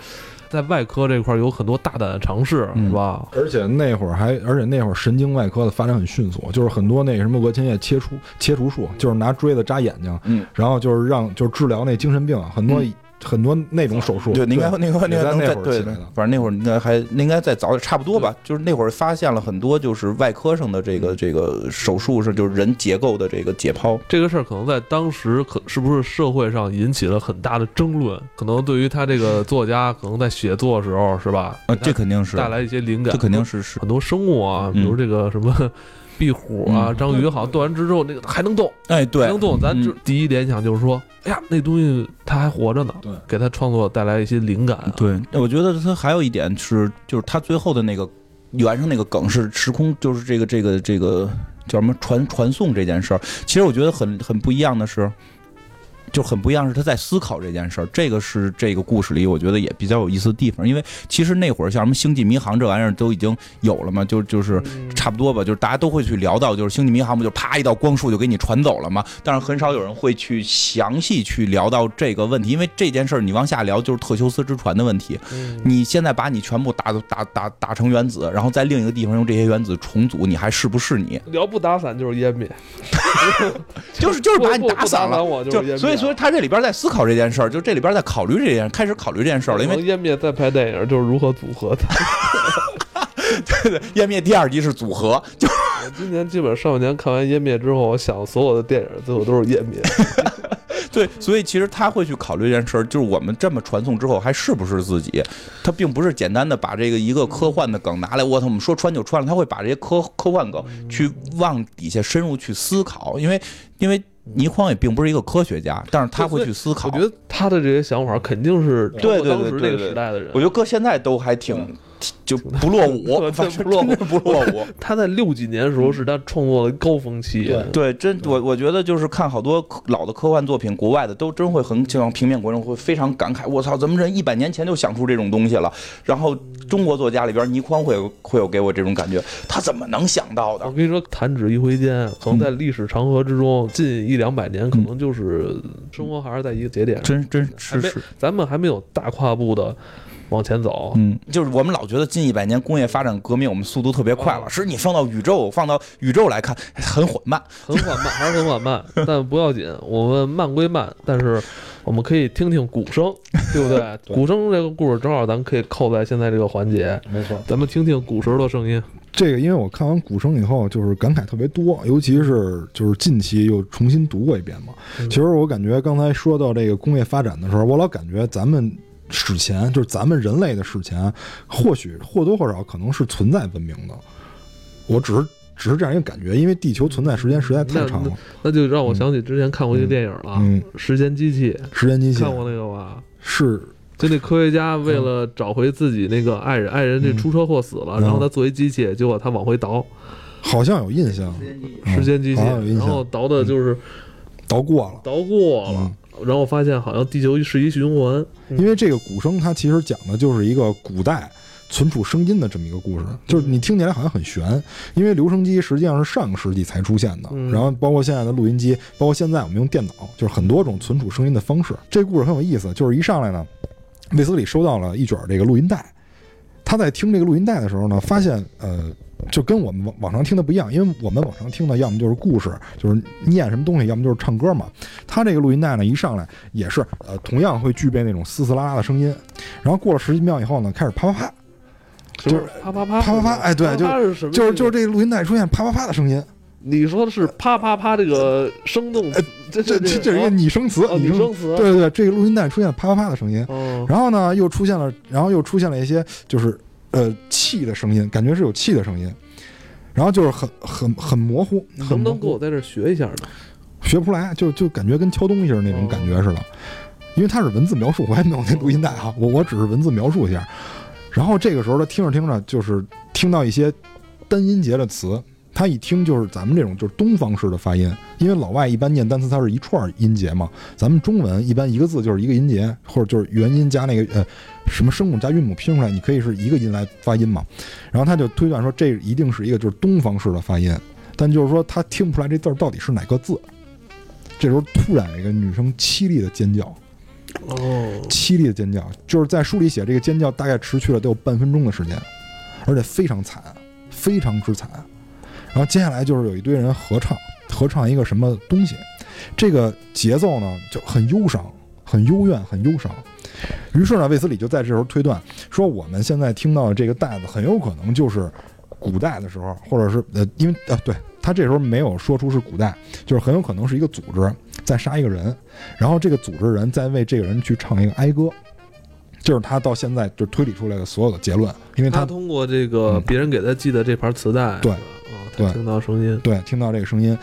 在外科这块儿有很多大胆的尝试，嗯是吧？而且那会儿还，而且那会儿神经外科的发展很迅速，就是很多那个什么额前叶切除切除术，就是拿锥子扎眼睛，嗯，然后就是让就是治疗那精神病，很多、嗯很多那种手术。对，应该那个那也在那个能在对反正那会儿应该还应该再早点，差不多吧。就是那会儿发现了很多就是外科上的这个这个手术是就是人结构的这个解剖，这个事儿可能在当时可是不是社会上引起了很大的争论？可能对于他这个作家，可能在写作的时候，是吧？啊，这肯定是带来一些灵感，这肯定是是很多生物啊，比如这个什么壁虎啊、嗯章鱼，好像断完肢之后那个还能动，哎对还能动，咱就嗯第一联想就是说，哎呀，那东西它还活着呢，对给他创作带来一些灵感、啊。对，我觉得它还有一点是，就是它最后的那个原上那个梗是时空，就是这个这个这个叫什么传传送这件事儿。其实我觉得很很不一样的是。就很不一样，是他在思考这件事儿，这个是这个故事里我觉得也比较有意思的地方。因为其实那会儿像什么《星际迷航》这玩意儿都已经有了嘛，就就是嗯差不多吧，就是大家都会去聊到，就是星际迷航不就啪一道光束就给你传走了嘛？但是很少有人会去详细去聊到这个问题，因为这件事儿你往下聊就是特修斯之船的问题。嗯你现在把你全部打打打打成原子，然后在另一个地方用这些原子重组，你还是不是你？聊不打散 就是湮灭，就是就是把你打散了。不我就是湮灭。所以，所以他这里边在思考这件事儿，就这里边在考虑这件，开始考虑这件事儿了。因为湮灭在拍电影就是如何组合 对对。湮灭第二集是组合，就我今年基本上半年看完湮灭之后，我想所有的电影最后都是湮灭。对，所以其实他会去考虑这件事儿，就是我们这么传送之后还是不是自己？他并不是简单的把这个一个科幻的梗拿来，我操，我们说穿就穿了，他会把这些科科幻梗去往底下深入去思考，因为因为倪匡也并不是一个科学家，但是他会去思考。我觉得他的这些想法肯定是对对对那个时代的人。我觉得搁现在都还挺就不落伍，对反正不落伍不落伍。他在六几年的时候是他创作的高峰期，对，真我我觉得就是看好多老的科幻作品，国外的都真会很像平面国人会非常感慨，我操，咱们人一百年前就想出这种东西了。然后中国作家里边，倪匡会有会有给我这种感觉，他怎么能想到的？我跟你说，弹指一挥间，可能在历史长河之中，近一两百年，可能就是生活还是在一个节点上，真真是是，咱们还没有大跨步的往前走。嗯，就是我们老觉得近一百年工业发展革命，我们速度特别快了。哦是你放到宇宙，放到宇宙来看，很缓慢。很缓慢，还是很缓慢，但不要紧，我们慢归慢，但是我们可以听听鼓声，对不对？对鼓声这个故事正好咱们可以扣在现在这个环节，没错。咱们听听鼓声的声音。这个因为我看完《鼓声》以后，就是感慨特别多，尤其是就是近期又重新读过一遍嘛。嗯其实我感觉刚才说到这个工业发展的时候，我老感觉咱们史前就是咱们人类的史前，或许或多或少可能是存在文明的。我只是只是这样一个感觉，因为地球存在时间实在太长了。那就让我想起之前看过一个电影了，嗯时间机器》时间机器。看过那个吧？是。就那科学家为了找回自己那个爱人，爱人这出车祸死了，嗯。然后他作为机器，结果他往回倒。好像有印象，嗯时间机器，好像有印象。然后倒的就是倒过了。倒过了。嗯，然后发现好像地球是一循环，因为这个鼓声，它其实讲的就是一个古代存储声音的这么一个故事，就是你听起来好像很悬，因为留声机实际上是上个世纪才出现的，嗯然后包括现在的录音机，包括现在我们用电脑，就是很多种存储声音的方式。这故事很有意思，就是一上来呢，卫斯理收到了一卷这个录音带，他在听这个录音带的时候呢，发现呃。就跟我们往往常听的不一样，因为我们往常听的要么就是故事，就是念什么东西，要么就是唱歌嘛。他这个录音带呢，一上来也是呃，同样会具备那种嘶嘶啦啦的声音，然后过了十几秒以后呢，开始啪啪啪，就是啪啪啪啪啪啪哎对？就是就是这个录音带出现啪啪啪的声音，你说的是啪啪啪这个生动词，这这这这这是一个拟声词，哦拟声声词对对对，这个录音带出现啪啪啪的声音，哦，然后呢又出现了，然后又出现了一些就是呃气的声音，感觉是有气的声音，然后就是很很很模糊，你能不能给我在这儿学一下呢？学不出来，就就感觉跟敲东西似的那种感觉似的，因为它是文字描述，我还没有那录音带啊，我我只是文字描述一下。然后这个时候他听着听着，就是听到一些单音节的词，他一听就是咱们这种就是东方式的发音，因为老外一般念单词它是一串音节嘛，咱们中文一般一个字就是一个音节，或者就是元音加那个呃什么声母加韵母拼出来，你可以是一个音来发音嘛。然后他就推断说这一定是一个就是东方式的发音，但就是说他听不出来这字儿到底是哪个字。这时候突然有一个女生凄厉的尖叫，哦，凄厉的尖叫，就是在书里写这个尖叫大概持续了得有半分钟的时间，而且非常惨，非常之惨。然后接下来就是有一堆人合唱，合唱一个什么东西，这个节奏呢就很忧伤，很幽怨，很忧伤。于是呢，卫斯理就在这时候推断说，我们现在听到的这个带子很有可能就是古代的时候，或者是呃，因为呃，对他这时候没有说出是古代，就是很有可能是一个组织在杀一个人，然后这个组织人在为这个人去唱一个哀歌，就是他到现在就推理出来的所有的结论，因为他他通过这个嗯别人给他寄的这盘磁带，对他听到声音，对听到这个声音，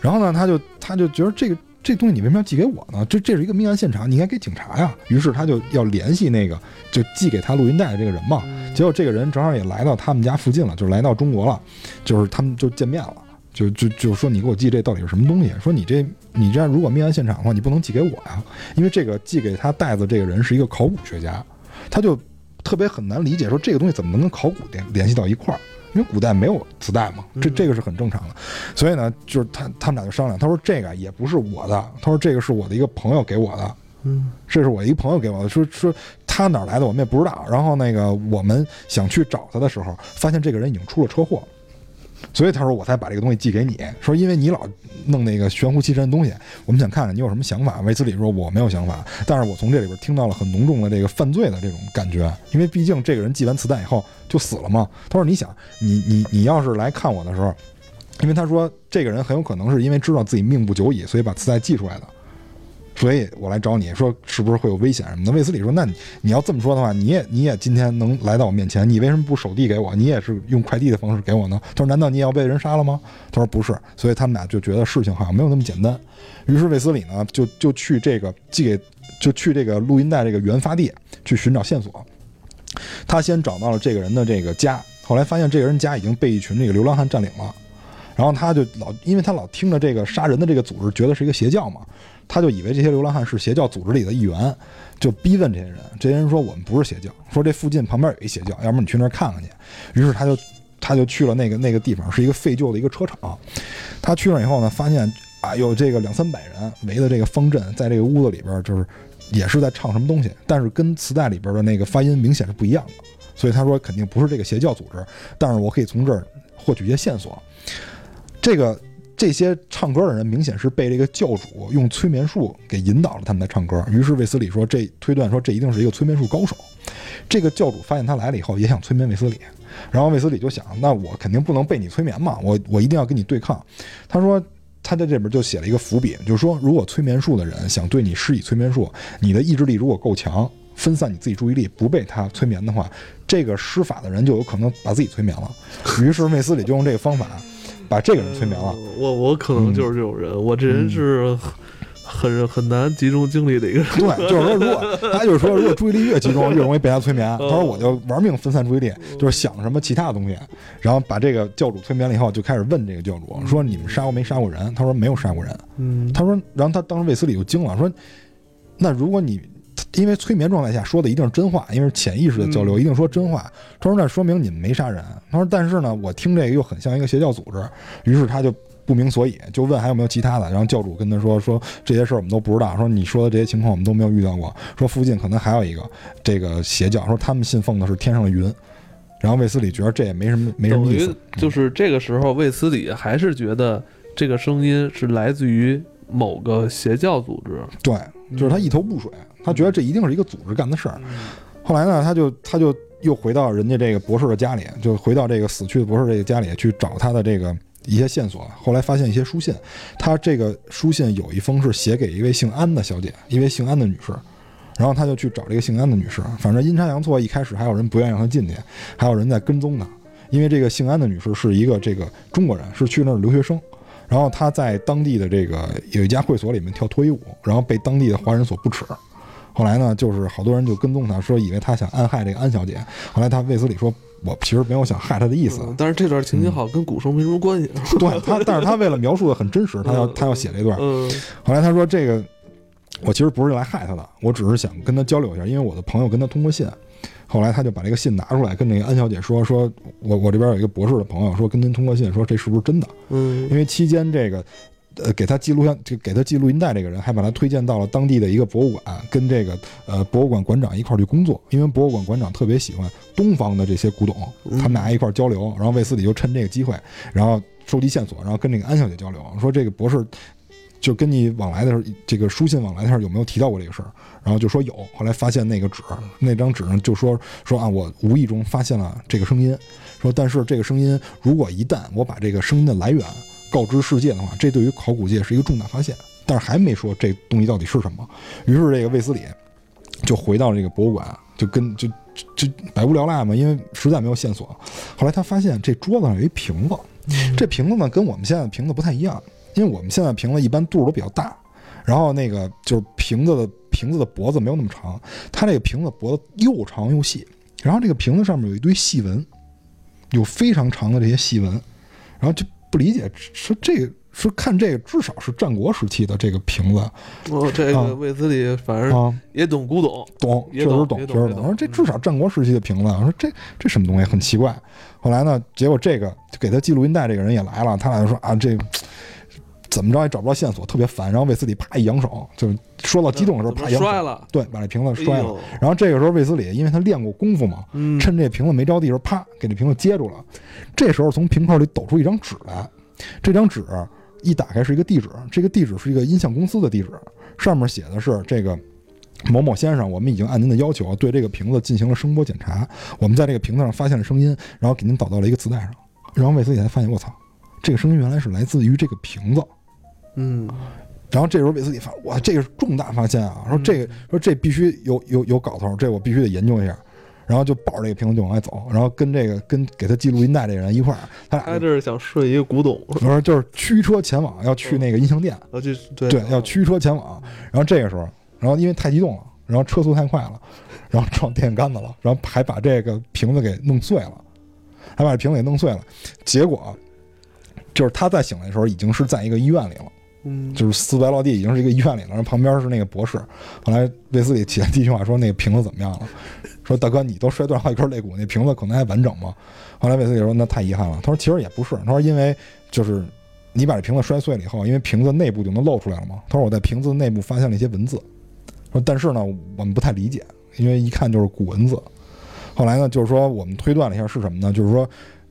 然后呢，他就他就觉得这个这东西你为什么要寄给我呢？这这是一个命案现场，你应该给警察呀。于是他就要联系那个就寄给他录音带的这个人嘛。嗯结果这个人正好也来到他们家附近了，就是来到中国了，就是他们就见面了，就就就说你给我寄这到底是什么东西？说你这你这样如果命案现场的话，你不能寄给我呀，因为这个寄给他袋子这个人是一个考古学家，他就特别很难理解，说这个东西怎么能跟考古联联系到一块儿？因为古代没有磁带嘛，这嗯。这个是很正常的，所以呢，就是他他们俩就商量，他说这个也不是我的，他说这个是我的一个朋友给我的，嗯。这是我一个朋友给我的，说说他哪儿来的我们也不知道。然后那个我们想去找他的时候，发现这个人已经出了车祸，所以他说我才把这个东西寄给你，说因为你老弄那个玄乎其神的东西，我们想看看你有什么想法。维斯理说我没有想法，但是我从这里边听到了很浓重的这个犯罪的这种感觉，因为毕竟这个人寄完磁带以后就死了嘛。他说你想，你你你要是来看我的时候，因为他说这个人很有可能是因为知道自己命不久矣，所以把磁带寄出来的。所以我来找你说是不是会有危险什么的？卫斯理说：“那你要这么说的话，你也你也今天能来到我面前，你为什么不手递给我？你也是用快递的方式给我呢？”他说：“难道你也要被人杀了吗？”他说：“不是。”所以他们俩就觉得事情好像没有那么简单。于是卫斯理呢就就去这个寄给就去这个录音带这个原发地去寻找线索。他先找到了这个人的这个家，后来发现这个人家已经被一群这个流浪汉占领了。然后他就老，因为他老听着这个杀人的这个组织，觉得是一个邪教嘛，他就以为这些流浪汉是邪教组织里的一员，就逼问这些人。这些人说我们不是邪教，说这附近旁边有一邪教，要不你去那儿看看去。于是他就他就去了那个那个地方，是一个废旧的一个车厂。他去了以后呢，发现啊有这个两三百人围的这个方阵，在这个屋子里边就是也是在唱什么东西，但是跟磁带里边的那个发音明显是不一样的。所以他说肯定不是这个邪教组织，但是我可以从这儿获取一些线索。这个这些唱歌的人明显是被这个教主用催眠术给引导了，他们在唱歌。于是卫斯理说，这推断说这一定是一个催眠术高手。这个教主发现他来了以后，也想催眠卫斯理。然后卫斯理就想，那我肯定不能被你催眠嘛，我我一定要跟你对抗。他说他在这边就写了一个伏笔，就是说如果催眠术的人想对你施以催眠术，你的意志力如果够强，分散你自己注意力，不被他催眠的话，这个施法的人就有可能把自己催眠了。于是卫斯理就用这个方法。把这个人催眠了，我我可能就是这种人，我这人是很很难集中精力的一个人。对，就是说，如果他就是说，如果注意力越集中，越容易被他催眠。他 说，我就玩命分散注意力，就是想什么其他的东西，然后把这个教主催眠了以后，就开始问这个教主说：“你们杀过没杀过人？”他说：“没有杀过人。”嗯，他说，然后他当时卫斯理就惊了，说：“那如果你……”因为催眠状态下说的一定是真话，因为是潜意识的交流，一定说真话。他说：“那说明你们没杀人。”他说：“但是呢，我听这个又很像一个邪教组织。”于是他就不明所以，就问还有没有其他的。然后教主跟他说：“说这些事儿我们都不知道。说你说的这些情况我们都没有遇到过。说附近可能还有一个这个邪教，说他们信奉的是天上的云。”然后卫斯理觉得这也没什么没什么意思。就是这个时候，卫斯理还是觉得这个声音是来自于某个邪教组织。对，就是他一头雾水。他觉得这一定是一个组织干的事儿，后来呢，他就他就又回到人家这个博士的家里，就回到这个死去的博士这个家里去找他的这个一些线索。后来发现一些书信，他这个书信有一封是写给一位姓安的小姐，一位姓安的女士。然后他就去找这个姓安的女士，反正阴差阳错，一开始还有人不愿意让他进去，还有人在跟踪他，因为这个姓安的女士是一个这个中国人，是去那儿留学生。然后他在当地的这个有一家会所里面跳脱衣舞，然后被当地的华人所不耻。后来呢，就是好多人就跟踪他，说以为他想暗害这个安小姐。后来他卫斯理说：“我其实没有想害她的意思。”但是这段情节好像跟古生没什么关系。对他，但是他为了描述的很真实，他要他要写这段。后来他说：“这个我其实不是来害他的，我只是想跟他交流一下，因为我的朋友跟他通过信。”后来他就把这个信拿出来，跟那个安小姐说：“说我我这边有一个博士的朋友，说跟您通过信，说这是不是真的？”嗯，因为期间这个。呃，给他记录像，就给他记录音带这个人，还把他推荐到了当地的一个博物馆，跟这个呃博物馆馆长一块儿去工作。因为博物馆馆长特别喜欢东方的这些古董，他们俩一块儿交流。然后卫斯理就趁这个机会，然后收集线索，然后跟那个安小姐交流，说这个博士就跟你往来的时候，这个书信往来的时候有没有提到过这个事儿？然后就说有。后来发现那个纸，那张纸上就说说啊，我无意中发现了这个声音，说但是这个声音如果一旦我把这个声音的来源。告知世界的话，这对于考古界是一个重大发现，但是还没说这东西到底是什么。于是这个卫斯理就回到这个博物馆，就跟就就百无聊赖嘛，因为实在没有线索。后来他发现这桌子上有一瓶子，这瓶子呢跟我们现在的瓶子不太一样，因为我们现在瓶子一般肚儿都比较大，然后那个就是瓶子的瓶子的脖子没有那么长，它这个瓶子脖子又长又细，然后这个瓶子上面有一堆细纹，有非常长的这些细纹，然后就。不理解，说这个说看这个，至少是战国时期的这个瓶子。哦，这个卫斯理反正也懂古董，懂，确实懂，确实懂。说这至少战国时期的瓶子。我说这这什么东西，很奇怪。后来呢，结果这个就给他记录音带这个人也来了，他俩就说啊这。怎么着也找不着线索，特别烦。然后卫斯理啪一扬手，就说到激动的时候，啪扬摔了，对，把这瓶子摔了。然后这个时候卫斯理，因为他练过功夫嘛，趁这瓶子没着地时候，啪给这瓶子接住了。这时候从瓶口里抖出一张纸来，这张纸一打开是一个地址，这个地址是一个音像公司的地址，上面写的是这个某某先生，我们已经按您的要求对这个瓶子进行了声波检查，我们在这个瓶子上发现了声音，然后给您导到了一个磁带上。然后卫斯理才发现，我操，这个声音原来是来自于这个瓶子。嗯，然后这时候韦斯理发，哇，这个是重大发现啊！说这个，说这必须有有有搞头，这我必须得研究一下。然后就抱着这个瓶子就往外走，然后跟这个跟给他记录音带这人一块儿，他俩他这是想顺一个古董，不是就是驱车前往，要去那个音像店，要去对对，要驱车前往。然后这个时候，然后因为太激动了，然后车速太快了，然后撞电线杆子了，然后还把这个瓶子给弄碎了，还把这瓶子给弄碎了。结果就是他再醒来的时候，已经是在一个医院里了。嗯，就是斯白落地已经是一个医院里了，然后旁边是那个博士。后来卫斯理起来第一句话说：“那个瓶子怎么样了？”说：“大哥，你都摔断好几根肋骨，那瓶子可能还完整吗？”后来卫斯理说：“那太遗憾了。”他说：“其实也不是，他说因为就是你把这瓶子摔碎了以后，因为瓶子内部就能露出来了嘛。他说我在瓶子内部发现了一些文字，说但是呢，我们不太理解，因为一看就是古文字。后来呢，就是说我们推断了一下是什么呢？就是说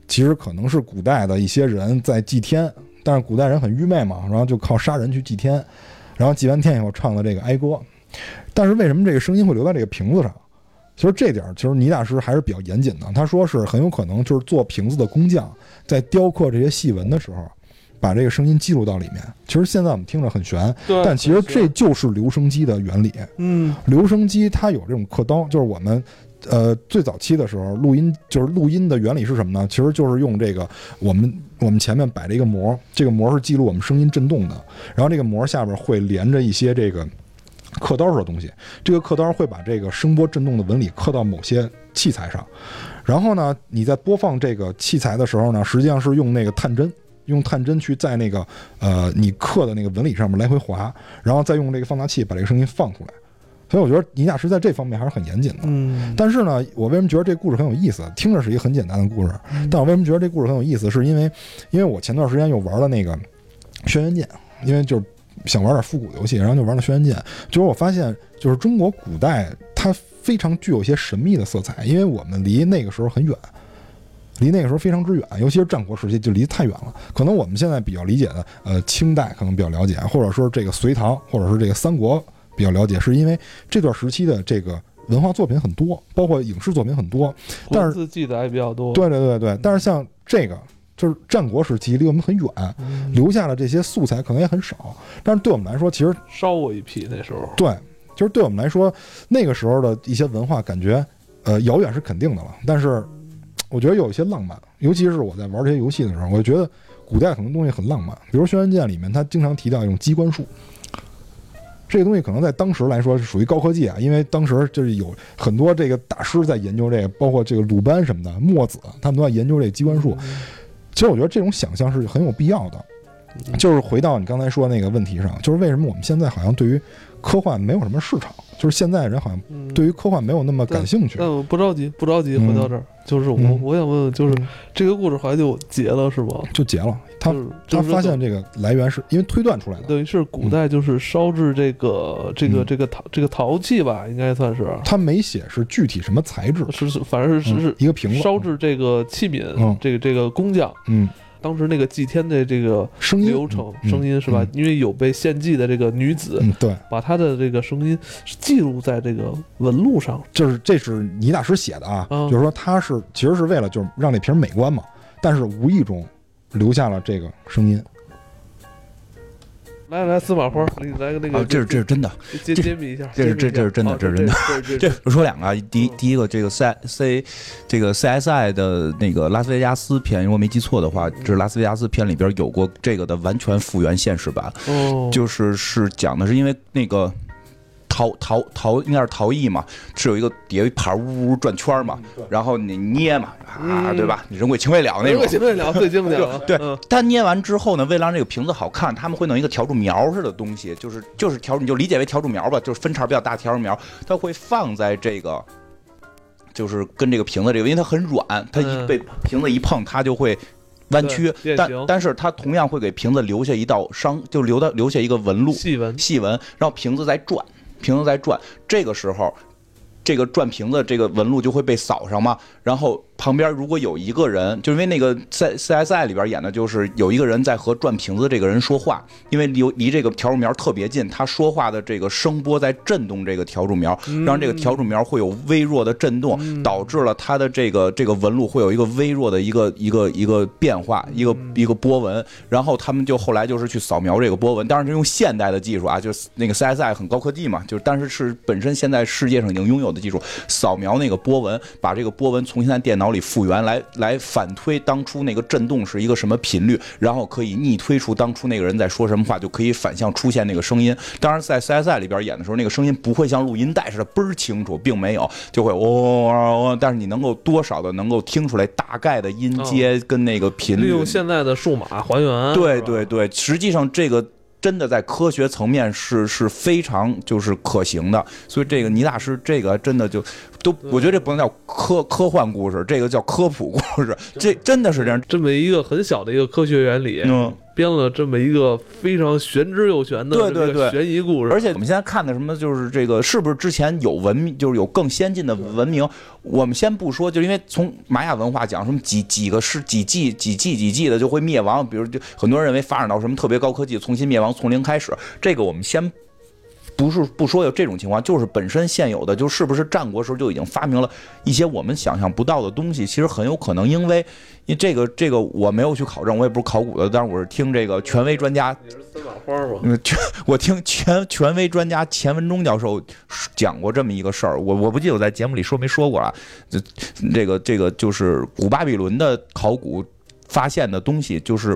其实可能是古代的一些人在祭天。”但是古代人很愚昧嘛，然后就靠杀人去祭天，然后祭完天以后唱的这个哀歌。但是为什么这个声音会留在这个瓶子上？其实这点其实倪大师还是比较严谨的。他说是很有可能就是做瓶子的工匠在雕刻这些细纹的时候，把这个声音记录到里面。其实现在我们听着很悬，但其实这就是留声机的原理。嗯，留声机它有这种刻刀，就是我们。呃，最早期的时候，录音就是录音的原理是什么呢？其实就是用这个，我们我们前面摆了一个膜，这个膜是记录我们声音震动的，然后这个膜下边会连着一些这个刻刀式的东西，这个刻刀会把这个声波震动的纹理刻到某些器材上，然后呢，你在播放这个器材的时候呢，实际上是用那个探针，用探针去在那个呃你刻的那个纹理上面来回划，然后再用这个放大器把这个声音放出来。所以我觉得倪大师在这方面还是很严谨的。嗯，但是呢，我为什么觉得这故事很有意思？听着是一个很简单的故事，但我为什么觉得这故事很有意思？是因为，因为我前段时间又玩了那个《轩辕剑》，因为就是想玩点复古游戏，然后就玩了《轩辕剑》。就是我发现，就是中国古代它非常具有一些神秘的色彩，因为我们离那个时候很远，离那个时候非常之远，尤其是战国时期就离太远了。可能我们现在比较理解的，呃，清代可能比较了解，或者说这个隋唐，或者是这个三国。比较了解，是因为这段时期的这个文化作品很多，包括影视作品很多，但是字记载也比较多。对对对对，但是像这个就是战国时期离我们很远，留下了这些素材可能也很少。但是对我们来说，其实烧过一批那时候。对，就是对我们来说，那个时候的一些文化感觉，呃，遥远是肯定的了。但是我觉得有一些浪漫，尤其是我在玩这些游戏的时候，我就觉得古代很多东西很浪漫。比如《轩辕剑》里面，他经常提到用机关术。这个东西可能在当时来说是属于高科技啊，因为当时就是有很多这个大师在研究这个，包括这个鲁班什么的，墨子他们都在研究这个机关术。其实我觉得这种想象是很有必要的。就是回到你刚才说那个问题上，就是为什么我们现在好像对于科幻没有什么市场？就是现在人好像对于科幻没有那么感兴趣。那不着急，不着急，回到这儿，就是我我想问问，就是这个故事好像就结了是吗？就结了。他他发现这个来源是因为推断出来的，等于是古代就是烧制这个这个这个陶这个陶器吧，应该算是。他没写是具体什么材质，是是，反正是是一个瓶子烧制这个器皿，这个这个工匠，嗯。当时那个祭天的这个声音流程，声音是吧？因为有被献祭的这个女子，对，把她的这个声音记录在这个纹路上。就是这是倪大师写的啊，就是说他是其实是为了就是让那瓶美观嘛，但是无意中留下了这个声音。来来，司马花，给你来个那个。这是这是真的，揭揭秘一下。这是这这是真的，这是真的。这我说两个啊，第一第一个这个 C C 这个 C S I 的那个拉斯维加斯片，如果没记错的话，这是拉斯维加斯片里边有过这个的完全复原现实版。哦，就是是讲的是因为那个。陶陶陶应该是陶艺嘛，是有一个底下一盘呜呜转圈嘛，然后你捏嘛，啊，对吧？你人鬼情未了那种。人鬼情未了最经典了。对，他捏完之后呢，为了让这个瓶子好看，他们会弄一个笤帚苗似的东西，就是就是笤，你就理解为笤帚苗吧，就是分叉比较大笤帚苗，它会放在这个，就是跟这个瓶子这个，因为它很软，它一被瓶子一碰，它就会弯曲，但但是它同样会给瓶子留下一道伤，就留到留下一个纹路，细纹，细纹，然后瓶子再转。瓶子在转，这个时候，这个转瓶子这个纹路就会被扫上嘛，然后。旁边如果有一个人，就因为那个在 C S I 里边演的，就是有一个人在和转瓶子这个人说话，因为离离这个调柱苗特别近，他说话的这个声波在震动这个调柱苗，让这个调柱苗会有微弱的震动，导致了它的这个这个纹路会有一个微弱的一个一个一个变化，一个一个波纹。然后他们就后来就是去扫描这个波纹，当然是用现代的技术啊，就是那个 C S I 很高科技嘛，就是但是是本身现在世界上已经拥有的技术，扫描那个波纹，把这个波纹重新在电脑。里复原，来来反推当初那个震动是一个什么频率，然后可以逆推出当初那个人在说什么话，就可以反向出现那个声音。当然，在 CSI 里边演的时候，那个声音不会像录音带似的倍儿清楚，并没有，就会哦哦，但是你能够多少的能够听出来大概的音阶跟那个频率。利用现在的数码还原。对对对，实际上这个。真的在科学层面是是非常就是可行的，所以这个倪大师这个真的就都，我觉得这不能叫科科幻故事，这个叫科普故事，这真的是这样，这么一个很小的一个科学原理。嗯。编了这么一个非常玄之又玄的对对对悬疑故事，而且我们现在看的什么就是这个是不是之前有文明，就是有更先进的文明？我们先不说，就因为从玛雅文化讲什么几几个世几季几季几季的就会灭亡，比如就很多人认为发展到什么特别高科技重新灭亡从零开始，这个我们先。不是不说有这种情况，就是本身现有的，就是不是战国时候就已经发明了一些我们想象不到的东西。其实很有可能，因为因为这个这个我没有去考证，我也不是考古的，但是我是听这个权威专家。你是司马花吗？嗯，权我听权权威专家钱文忠教授讲过这么一个事儿，我我不记得我在节目里说没说过了。这这个这个就是古巴比伦的考古发现的东西，就是。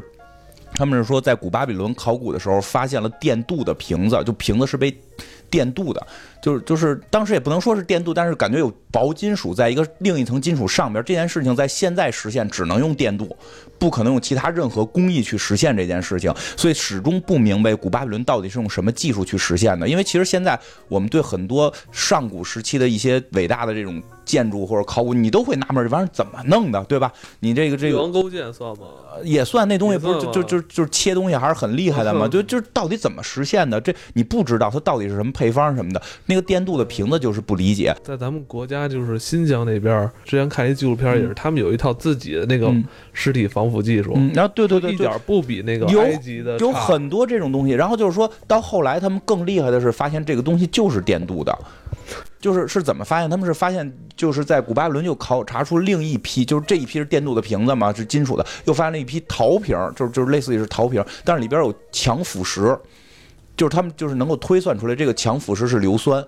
他们是说，在古巴比伦考古的时候，发现了电镀的瓶子，就瓶子是被电镀的，就是就是当时也不能说是电镀，但是感觉有薄金属在一个另一层金属上边。这件事情在现在实现只能用电镀，不可能用其他任何工艺去实现这件事情，所以始终不明白古巴比伦到底是用什么技术去实现的。因为其实现在我们对很多上古时期的一些伟大的这种。建筑或者考古，你都会纳闷这玩意儿怎么弄的，对吧？你这个这个王勾践算吗？也算，那东西不是就就就就是切东西还是很厉害的嘛？就就到底怎么实现的？这你不知道它到底是什么配方什么的。那个电镀的瓶子就是不理解。在咱们国家就是新疆那边，之前看一纪录片也是，他们有一套自己的那个尸体防腐技术。然后对对对，一点不比那个埃及的有很多这种东西。然后就是说到后来，他们更厉害的是发现这个东西就是电镀的。就是是怎么发现？他们是发现就是在古巴伦就考察出另一批，就是这一批是电镀的瓶子嘛，是金属的，又发现了一批陶瓶，就是就是类似于是陶瓶，但是里边有强腐蚀，就是他们就是能够推算出来这个强腐蚀是硫酸。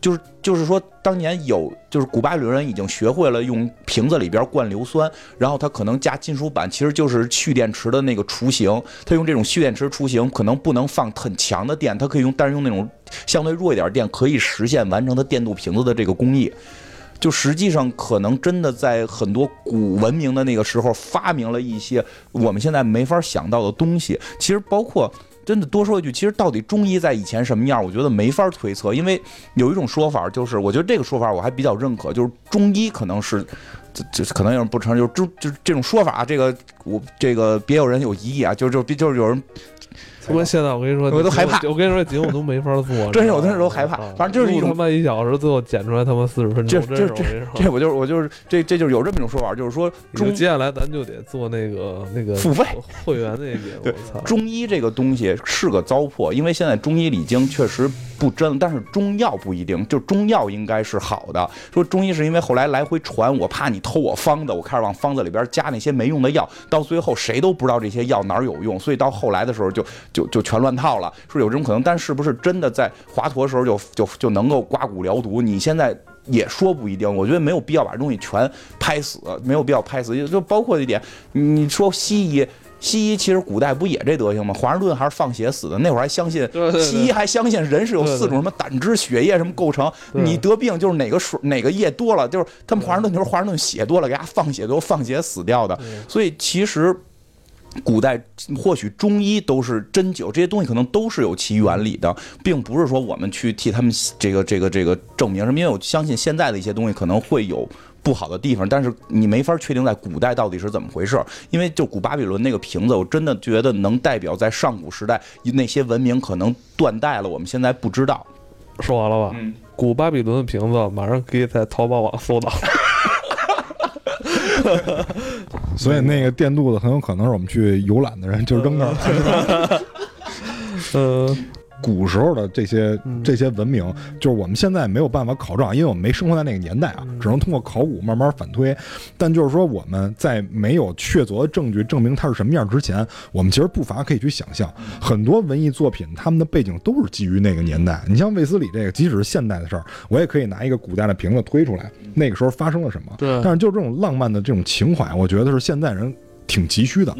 就是就是说，当年有就是古巴比伦人已经学会了用瓶子里边灌硫酸，然后他可能加金属板，其实就是蓄电池的那个雏形。他用这种蓄电池雏形，可能不能放很强的电，他可以用，但是用那种相对弱一点电，可以实现完成他电镀瓶子的这个工艺。就实际上可能真的在很多古文明的那个时候发明了一些我们现在没法想到的东西。其实包括。真的多说一句，其实到底中医在以前什么样，我觉得没法推测，因为有一种说法，就是我觉得这个说法我还比较认可，就是中医可能是，这这可能有人不承认，就是中就这种说法，这个我这个别有人有疑义啊，就就就是有人。他妈现在我跟你说，我都害怕。我跟你说，节目都没法做。真是我那时候害怕，反正就是一他妈一小时，最后剪出来他妈四十分钟。这这这这，我就是我就是这这就是有这么一种说法，就是说中接下来咱就得做那个那个付费会员那个。对，中医这个东西是个糟粕，因为现在中医理经确实不真，但是中药不一定，就中药应该是好的。说中医是因为后来来回传，我怕你偷我方子，我开始往方子里边加那些没用的药，到最后谁都不知道这些药哪儿有用，所以到后来的时候就就就全乱套。了，是有这种可能，但是不是真的在华佗时候就就就能够刮骨疗毒？你现在也说不一定。我觉得没有必要把东西全拍死，没有必要拍死。就包括一点，你说西医，西医其实古代不也这德行吗？华盛顿还是放血死的，那会儿还相信西医还相信人是有四种什么胆汁、血液什么构成，你得病就是哪个水哪个液多了，就是他们华盛顿就是华盛顿血多了，给他放血都放血死掉的。所以其实。古代或许中医都是针灸这些东西可能都是有其原理的，并不是说我们去替他们这个这个这个证明什么。因为我相信现在的一些东西可能会有不好的地方，但是你没法确定在古代到底是怎么回事。因为就古巴比伦那个瓶子，我真的觉得能代表在上古时代那些文明可能断代了，我们现在不知道。说完了吧？嗯。古巴比伦的瓶子马上可以在淘宝网搜到。所以那个电镀的很有可能是我们去游览的人就扔那儿。呃，古时候的这些嗯这些文明，就是我们现在没有办法考证，因为我们没生活在那个年代啊，只能通过考古慢慢反推。但就是说，我们在没有确凿的证据证明它是什么样之前，我们其实不乏可以去想象，很多文艺作品他们的背景都是基于那个年代。你像卫斯理这个，即使是现代的事儿，我也可以拿一个古代的瓶子推出来，那个时候发生了什么。对但是就这种浪漫的这种情怀，我觉得是现在人挺急需的，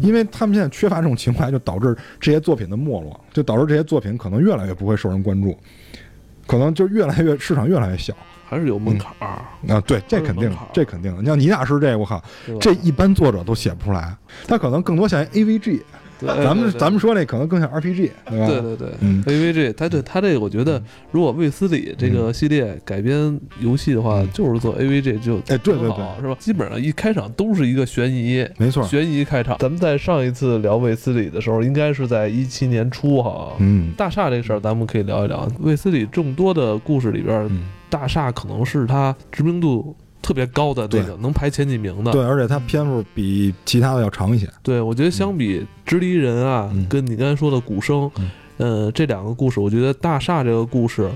因为他们现在缺乏这种情怀，就导致这些作品的没落，就导致这些作品可能越来越不会受人关注，可能就越来越市场越来越小还是有门槛儿，啊。对，这肯定这肯定。你像倪大师这，我靠，这一般作者都写不出来，他可能更多像 AVG，对咱们咱们说那可能更像 RPG，对吧？对对对，嗯 AVG，它对它这个，我觉得如果卫斯理这个系列改编游戏的话，嗯就是做 AVG 就哎对对对是吧？基本上一开场都是一个悬疑，没错，悬疑开场。咱们在上一次聊卫斯理的时候，应该是在一七年初哈。嗯大厦这个事儿，咱们可以聊一聊。卫斯理众多的故事里边，嗯，大厦可能是他知名度特别高的那个，能排前几名的。对，而且它篇幅比其他的要长一些。对，我觉得相比直离人啊，嗯跟你刚才说的古生，嗯呃，这两个故事，我觉得大厦这个故事，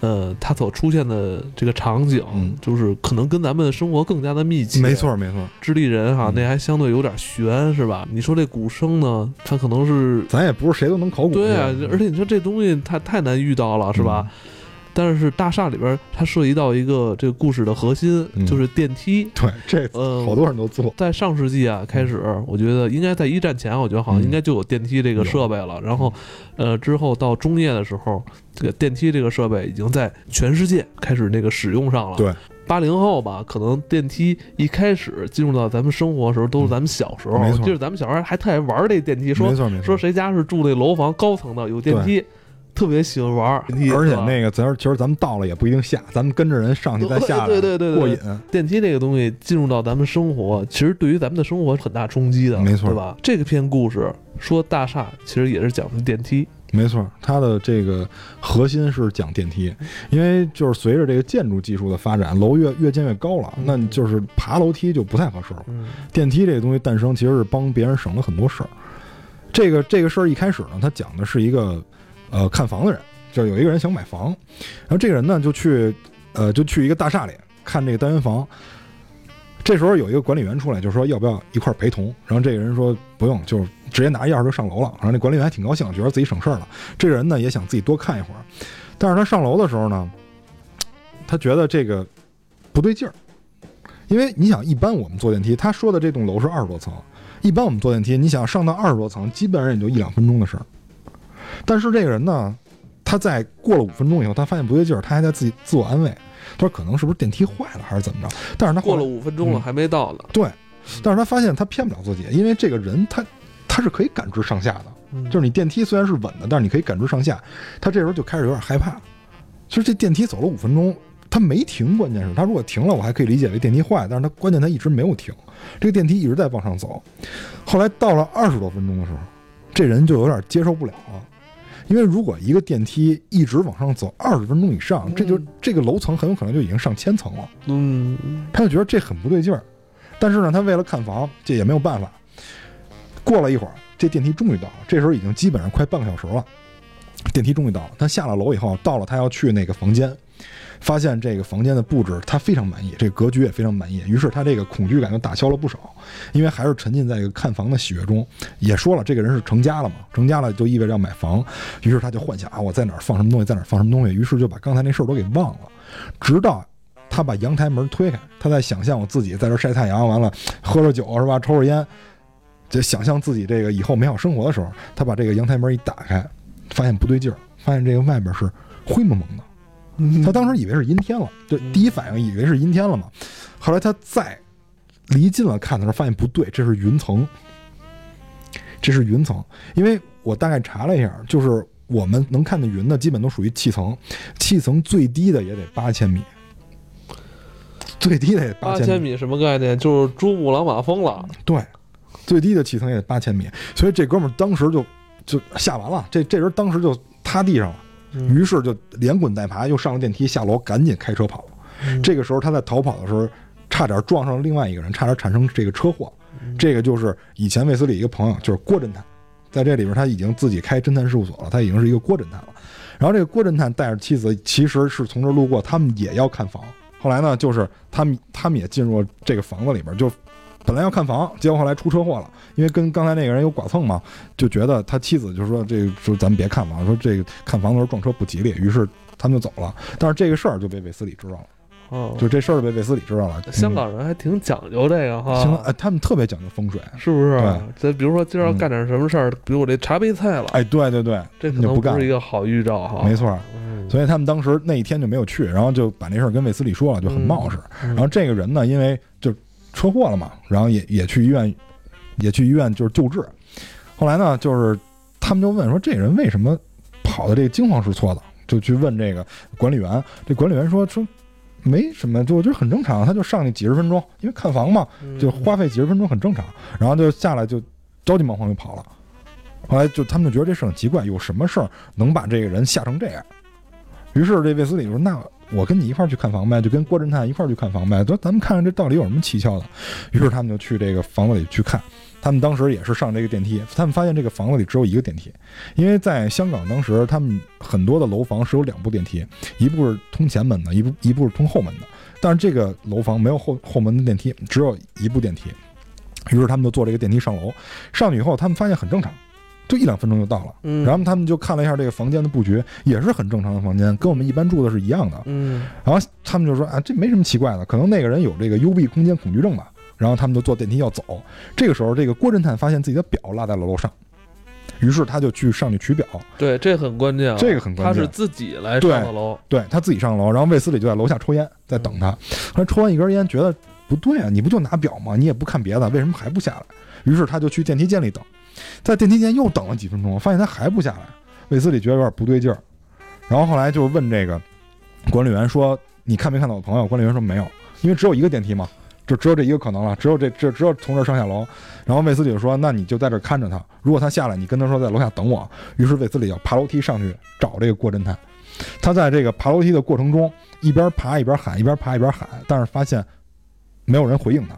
呃，它所出现的这个场景，嗯就是可能跟咱们的生活更加的密切。没，错，没错，直立人哈，嗯那还相对有点悬，是吧？你说这古生呢，它可能是咱也不是谁都能考古。对啊，而且你说这东西太太难遇到了，是吧？嗯但是大厦里边，它涉及到一个这个故事的核心，嗯就是电梯。对，这呃，好多人都做。在上世纪啊开始，我觉得应该在一战前，我觉得好像嗯应该就有电梯这个设备了。然后，呃，之后到中叶的时候，这个电梯这个设备已经在全世界开始那个使用上了。对，八零后吧，可能电梯一开始进入到咱们生活的时候，都是咱们小时候，没错就是咱们小时候还特爱玩这电梯，说。说谁家是住那楼房高层的有电梯，特别喜欢玩。而且那个，咱其实咱们到了也不一定下，咱们跟着人上去再下来，对对对对对过瘾。电梯这个东西进入到咱们生活，其实对于咱们的生活是很大冲击的，没错对吧？这个篇故事说大厦，其实也是讲的电梯，没错，它的这个核心是讲电梯，因为就是随着这个建筑技术的发展，楼越越建越高了，嗯那你就是爬楼梯就不太合适了。嗯电梯这个东西诞生，其实是帮别人省了很多事儿。这个这个事儿一开始呢，它讲的是一个呃看房的人，就有一个人想买房，然后这个人呢就去呃就去一个大厦里看这个单元房。这时候有一个管理员出来，就说要不要一块陪同。然后这个人说不用，就直接拿钥匙就上楼了。然后那管理员还挺高兴，觉得自己省事儿了。这个人呢也想自己多看一会儿，但是他上楼的时候呢，他觉得这个不对劲儿，因为你想，一般我们坐电梯，他说的这栋楼是二十多层，一般我们坐电梯，你想上到二十多层，基本上也就一两分钟的事儿。但是这个人呢，他在过了五分钟以后，他发现不对劲儿，他还在自己自我安慰，他说可能是不是电梯坏了还是怎么着？但是他过了五分钟了嗯还没到呢，对，但是他发现他骗不了自己，因为这个人他他是可以感知上下的，嗯就是你电梯虽然是稳的，但是你可以感知上下。他这时候就开始有点害怕，就是这电梯走了五分钟，他没停，关键是他如果停了，我还可以理解为电梯坏，但是他关键他一直没有停，这个电梯一直在往上走。后来到了二十多分钟的时候，这人就有点接受不了了。因为如果一个电梯一直往上走二十分钟以上，这就嗯这个楼层很有可能就已经上千层了。嗯，他就觉得这很不对劲儿。但是呢，他为了看房，这也没有办法。过了一会儿，这电梯终于到了，这时候已经基本上快半个小时了。电梯终于到了，他下了楼以后，到了他要去那个房间，发现这个房间的布置他非常满意，这格局也非常满意，于是他这个恐惧感就打消了不少，因为还是沉浸在一个看房的喜悦中。也说了，这个人是成家了嘛，成家了就意味着要买房，于是他就幻想啊，我在哪儿放什么东西，在哪儿放什么东西，于是就把刚才那事儿都给忘了，直到。他把阳台门推开，他在想象我自己在这晒太阳，完了喝着酒是吧，抽着烟，就想象自己这个以后美好生活的时候，他把这个阳台门一打开，发现不对劲儿，发现这个外边是灰蒙蒙的。嗯他当时以为是阴天了，就第一反应以为是阴天了嘛。后来他再离近了看的时候，发现不对，这是云层，这是云层。因为我大概查了一下，就是我们能看见云的，基本都属于气层，气层最低的也得八千米，最低的也八千千米什么概念？就是珠穆朗玛峰了。对，最低的气层也得八千米，所以这哥们儿当时就就吓完了，这这人当时就塌地上了，嗯于是就连滚带爬又上了电梯，下楼赶紧开车跑。嗯这个时候他在逃跑的时候，差点撞上了另外一个人，差点产生这个车祸。嗯这个就是以前卫斯理一个朋友，就是郭侦探。在这里边他已经自己开侦探事务所了，他已经是一个郭侦探了。然后这个郭侦探带着妻子，其实是从这儿路过，他们也要看房。后来呢，就是他们他们也进入了这个房子里边，就本来要看房，结果后来出车祸了，因为跟刚才那个人有剐蹭嘛，就觉得他妻子就说这个说咱们别看房，说这个看房的时候撞车不吉利，于是他们就走了。但是这个事儿就被韦斯理知道了，哦，就这事儿被韦斯理知道了。香港人还挺讲究这个哈，香港哎，他们特别讲究风水，是不是对？咱比如说今儿要干点什么事儿，比如我这茶杯菜了，哎，对对对，这可能不干是一个好预兆哈。没错。嗯，所以他们当时那一天就没有去，然后就把那事儿跟卫斯理说了，就很冒失。嗯然后这个人呢，因为就车祸了嘛，然后也也去医院，也去医院就是救治。后来呢，就是他们就问说，这人为什么跑的这个惊慌失措的？就去问这个管理员。这管理员说说没什么，就我觉得很正常。他就上去几十分钟，因为看房嘛，嗯就花费几十分钟很正常。然后就下来就着急忙慌就跑了。后来就他们就觉得这事很奇怪，有什么事儿能把这个人吓成这样？于是这卫斯理说：“那我跟你一块儿去看房呗，就跟郭侦探一块儿去看房呗。说咱们看看这到底有什么蹊跷的。”于是他们就去这个房子里去看。他们当时也是上这个电梯，他们发现这个房子里只有一个电梯，因为在香港当时他们很多的楼房是有两部电梯，一部是通前门的，一部一部是通后门的。但是这个楼房没有后后门的电梯，只有一部电梯。于是他们就坐这个电梯上楼，上去以后他们发现很正常，就一两分钟就到了。嗯，然后他们就看了一下这个房间的布局，也是很正常的房间，跟我们一般住的是一样的。嗯然后他们就说啊，这没什么奇怪的，可能那个人有这个幽闭空间恐惧症吧。然后他们就坐电梯要走，这个时候这个郭侦探发现自己的表落在了楼上，于是他就去上去取表，对，这很关键啊，这个很关键他是自己来上的楼，对他自己上楼，然后卫斯理就在楼下抽烟，在等他。后来抽完一根烟，觉得不对啊，你不就拿表吗？你也不看别的，为什么还不下来？于是他就去电梯间里等，在电梯间又等了几分钟，发现他还不下来。卫斯理觉得有点不对劲儿，然后后来就问这个管理员说：“你看没看到我朋友？”管理员说：“没有，因为只有一个电梯嘛，就只有这一个可能了，只有这这只有从这上下楼。”然后卫斯理就说：“那你就在这看着他，如果他下来，你跟他说在楼下等我。”于是卫斯理要爬楼梯上去找这个郭侦探。他在这个爬楼梯的过程中，一边爬一边喊，一边爬一边喊，但是发现没有人回应他。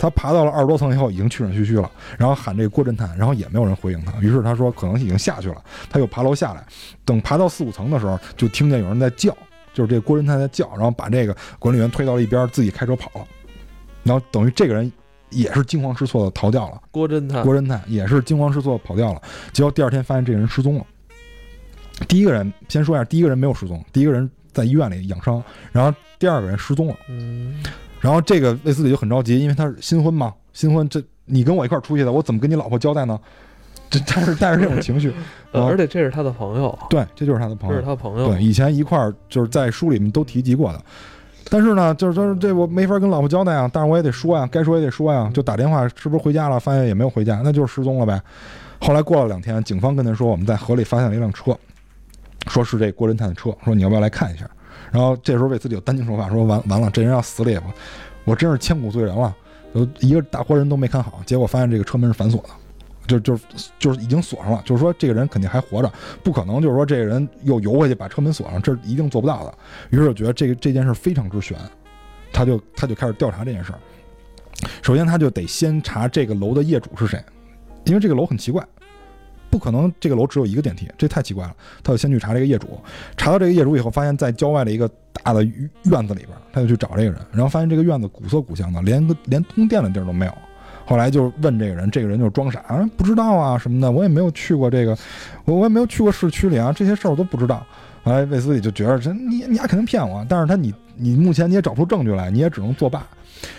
他爬到了二十多层以后，已经气喘吁吁了，然后喊这个郭侦探，然后也没有人回应他。于是他说可能已经下去了，他又爬楼下来。等爬到四五层的时候，就听见有人在叫，就是这郭侦探在叫，然后把这个管理员推到了一边，自己开车跑了。然后等于这个人也是惊慌失措的逃掉了。郭侦探，郭侦探也是惊慌失措地跑掉了，结果第二天发现这个人失踪了。第一个人先说一下，第一个人没有失踪，第一个人在医院里养伤，然后第二个人失踪了。嗯，然后这个卫斯理就很着急，因为他是新婚嘛，新婚这你跟我一块儿出去的，我怎么跟你老婆交代呢？这他是带着这种情绪，而且这是他的朋友，对，这就是他的朋友这是友，他朋友，对，以前一块儿就是在书里面都提及过的。但是呢，就是说这我没法跟老婆交代啊，但是我也得说呀，该说也得说呀，就打电话是不是回家了？发现也没有回家，那就是失踪了呗。后来过了两天，警方跟他说我们在河里发现了一辆车，说是这郭侦探的车，说你要不要来看一下？然后这时候卫斯理就担惊受怕，说完完了，这人要死了也不，我真是千古罪人了，有一个大活人都没看好，结果发现这个车门是反锁的。就就是就是已经锁上了，就是说这个人肯定还活着，不可能就是说这个人又游回去把车门锁上，这一定做不到的。于是我觉得这个这件事非常之悬，他就他就开始调查这件事儿。首先他就得先查这个楼的业主是谁，因为这个楼很奇怪，不可能这个楼只有一个电梯，这太奇怪了。他就先去查这个业主，查到这个业主以后，发现在郊外的一个大的院子里边，他就去找这个人，然后发现这个院子古色古香的，连个连通电的地儿都没有。后来就问这个人，这个人就装傻，啊，不知道啊什么的，我也没有去过这个，我我也没有去过市区里啊，这些事儿我都不知道。后来卫斯理就觉得这你你丫肯定骗我，但是他你你目前你也找不出证据来，你也只能作罢。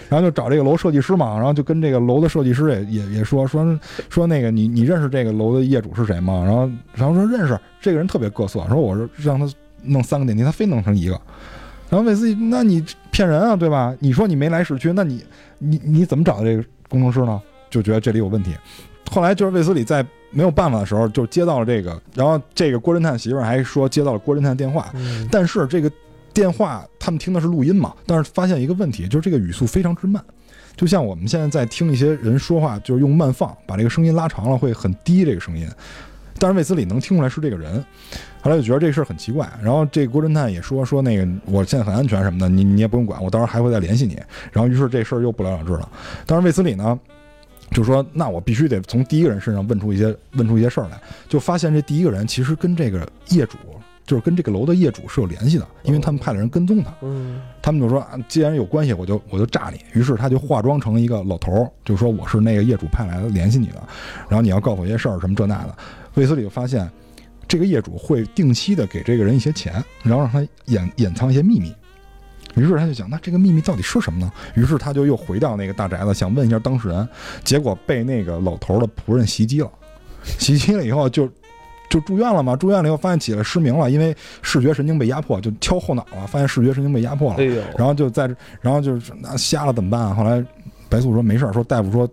然后就找这个楼设计师嘛，然后就跟这个楼的设计师也也也说说说那个你你认识这个楼的业主是谁吗？然后然后说认识，这个人特别各色，说我是让他弄三个电梯，他非弄成一个。然后卫斯理，那你骗人啊，对吧？你说你没来市区，那你你你怎么找的这个工程师呢？就觉得这里有问题。后来就是卫斯理在没有办法的时候，就接到了这个，然后这个郭侦探媳妇儿还说接到了郭侦探电话，嗯但是这个电话他们听的是录音嘛，但是发现一个问题，就是这个语速非常之慢，就像我们现在在听一些人说话，就是用慢放，把这个声音拉长了会很低这个声音，但是卫斯理能听出来是这个人，后来就觉得这事儿很奇怪，然后这郭侦探也说说那个我现在很安全什么的，你你也不用管，我到时候还会再联系你，然后于是这事儿又不了了之了，但是卫斯理呢？就说那我必须得从第一个人身上问出一些问出一些事儿来，就发现这第一个人其实跟这个业主，就是跟这个楼的业主是有联系的，因为他们派了人跟踪他。嗯他们就说，啊，既然有关系，我就我就炸你。于是他就化妆成一个老头儿，就说我是那个业主派来的联系你的，然后你要告诉我一些事儿，什么这那的。卫斯理就发现，这个业主会定期的给这个人一些钱，然后让他掩掩藏一些秘密。于是他就想，那这个秘密到底是什么呢？于是他就又回到那个大宅子，想问一下当事人，结果被那个老头儿的仆人袭击了。袭击了以后就就住院了嘛，住院了以后发现起来失明了，因为视觉神经被压迫，就敲后脑了，发现视觉神经被压迫了哎。然后就在这，然后就是那瞎了怎么办啊？后来白素说没事儿，说大夫说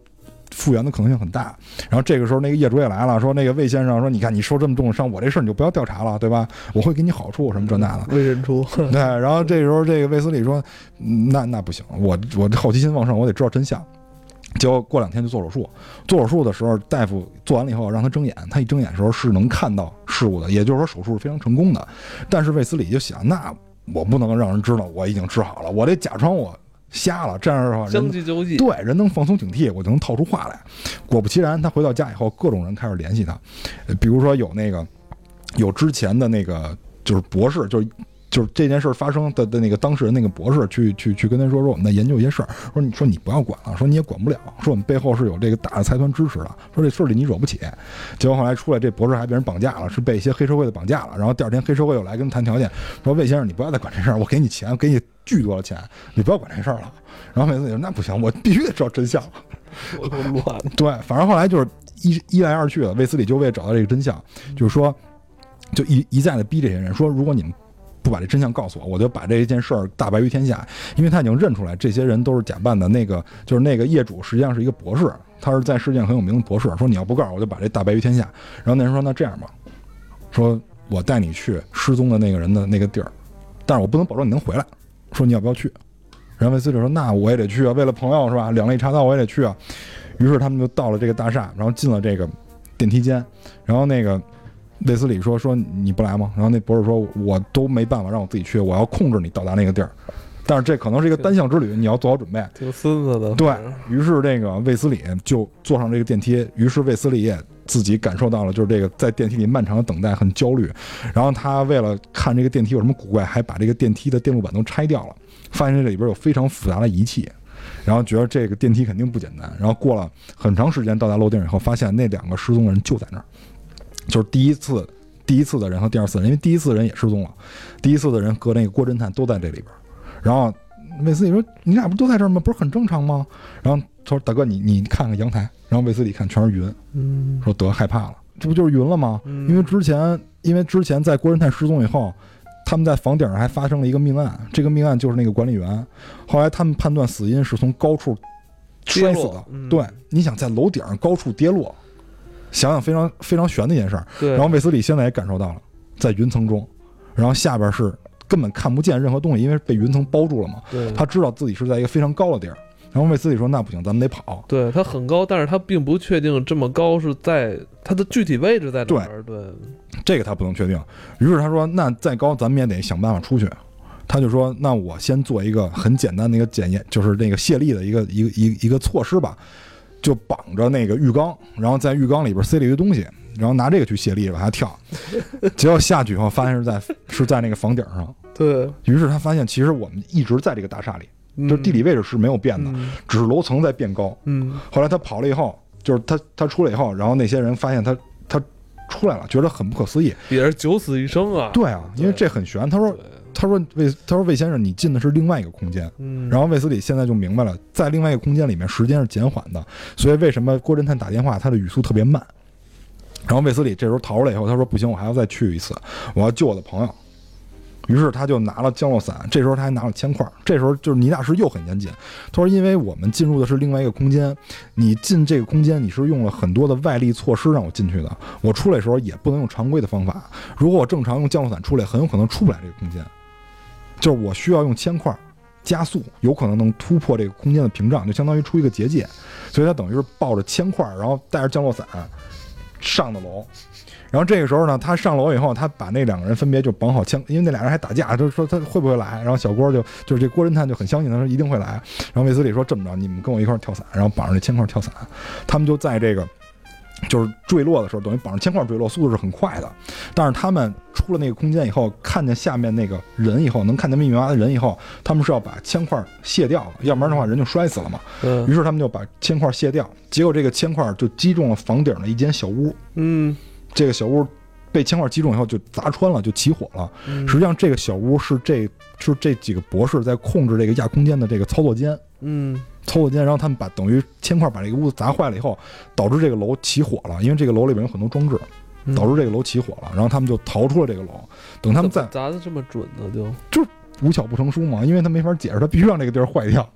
复原的可能性很大。然后这个时候那个业主也来了，说那个魏先生说，你看你受这么重的伤，我这事儿你就不要调查了，对吧？我会给你好处什么这那的。为人出，对，然后这时候这个卫斯理说，嗯那那不行，我我好奇心旺盛，我得知道真相。结果过两天就做手术，做手术的时候，大夫做完了以后让他睁眼，他一睁眼的时候是能看到事物的，也就是说手术是非常成功的。但是卫斯理就想，那我不能让人知道我已经治好了，我得假装我瞎了，这样的话人将计就计，对人能放松警惕，我就能套出话来。果不其然，他回到家以后，各种人开始联系他，呃比如说有那个有之前的那个就是博士，就是。就是这件事儿发生的的那个当事人那个博士去去去跟他说说我们在研究一些事儿，说你说你不要管了，说你也管不了，说我们背后是有这个大的财团支持的，说这事儿里你惹不起。结果后来出来，这博士还被人绑架了，是被一些黑社会的绑架了。然后第二天黑社会又来跟他谈条件，说魏先生你不要再管这事儿，我给你钱，我给你巨多的钱，你不要管这事儿了。然后每次说那不行，我必须得知道真相。我都乱，对，反正后来就是一一来二去的，卫斯理就为了找到这个真相，就是说，就一一再的逼这些人说，如果你们不把这真相告诉我，我就把这一件事儿大白于天下。因为他已经认出来，这些人都是假扮的。那个就是那个业主，实际上是一个博士，他是在世界上很有名的博士。说你要不告诉我，我就把这大白于天下。然后那人说那这样吧，说我带你去失踪的那个人的那个地儿，但是我不能保证你能回来。说你要不要去？然后卫斯理说那我也得去啊，为了朋友是吧？两肋插刀我也得去啊。于是他们就到了这个大厦，然后进了这个电梯间，然后那个卫斯理说：“说你不来吗？”然后那博士说：“我都没办法让我自己去，我要控制你到达那个地儿。但是这可能是一个单向之旅，你要做好准备。挺孙子的。对于是，这个卫斯理就坐上这个电梯。于是卫斯理也自己感受到了，就是这个在电梯里漫长的等待很焦虑。然后他为了看这个电梯有什么古怪，还把这个电梯的电路板都拆掉了，发现这里边有非常复杂的仪器。然后觉得这个电梯肯定不简单。然后过了很长时间到达楼顶以后，发现那两个失踪的人就在那儿，就是第一次第一次的人和第二次的人，因为第一次的人也失踪了，第一次的人和那个郭侦探都在这里边。然后卫斯理说：“你俩不都在这儿吗？不是很正常吗？”然后他说：“大哥，你你看看阳台。”然后卫斯理看全是云，嗯，说得害怕了，这不就是云了吗？嗯因为之前因为之前在郭侦探失踪以后，他们在房顶上还发生了一个命案，这个命案就是那个管理员，后来他们判断死因是从高处摔死的。嗯对，你想在楼顶上高处跌落，想想非常非常悬的一件事儿。对，然后卫斯理现在也感受到了，在云层中，然后下边是根本看不见任何东西，因为被云层包住了嘛。对他知道自己是在一个非常高的地儿。然后卫斯理说：“那不行，咱们得跑。对他很高，但是他并不确定这么高是在他的具体位置在哪儿。对，”这个他不能确定。于是他说：“那再高，咱们也得想办法出去。”他就说：“那我先做一个很简单的一个检验，就是那个泄力的一个一个一个一个措施吧，就绑着那个浴缸，然后在浴缸里边塞了一堆东西，然后拿这个去卸力往下跳。结果下去以后，发现是在是在那个房顶上。对，于是他发现，其实我们一直在这个大厦里，就是地理位置是没有变的，嗯只是楼层在变高。嗯，后来他跑了以后，就是他他出来以后，然后那些人发现他他出来了，觉得很不可思议。也是九死一生啊。对啊，因为这很悬。他说对，他说魏他说魏先生，你进的是另外一个空间。嗯，然后卫斯理现在就明白了，在另外一个空间里面，时间是减缓的，所以为什么郭侦探打电话他的语速特别慢？然后卫斯理这时候逃出来以后，他说不行，我还要再去一次，我要救我的朋友。于是他就拿了降落伞，这时候他还拿了铅块。这时候就是倪大师又很严谨，他说：“因为我们进入的是另外一个空间，你进这个空间你是用了很多的外力措施让我进去的，我出来的时候也不能用常规的方法。如果我正常用降落伞出来，很有可能出不来这个空间，就是我需要用铅块加速，有可能能突破这个空间的屏障，就相当于出一个结界。所以他等于是抱着铅块，然后带着降落伞上的楼。然后这个时候呢，他上楼以后，他把那两个人分别就绑好枪，因为那俩人还打架，就是说他会不会来。然后小郭就就是这郭侦探就很相信他说一定会来。然后卫斯理说这么着，你们跟我一块跳伞，然后绑上这铅块跳伞。他们就在这个就是坠落的时候，等于绑上铅块坠落，速度是很快的。但是他们出了那个空间以后，看见下面那个人以后，能看见密密麻麻的人以后，他们是要把铅块卸掉了，要不然的话人就摔死了嘛。嗯于是他们就把铅块卸掉，结果这个铅块就击中了房顶的一间小屋，嗯这个小屋被铅块击中以后就砸穿了，就起火了。实际上，这个小屋是这是这几个博士在控制这个亚空间的这个操作间，嗯操作间，然后他们把等于铅块把这个屋子砸坏了以后，导致这个楼起火了，因为这个楼里边有很多装置，嗯，导致这个楼起火了，然后他们就逃出了这个楼。等他们再砸的这么准呢，就就无巧不成书嘛，因为他没法解释，他必须让这个地儿坏掉，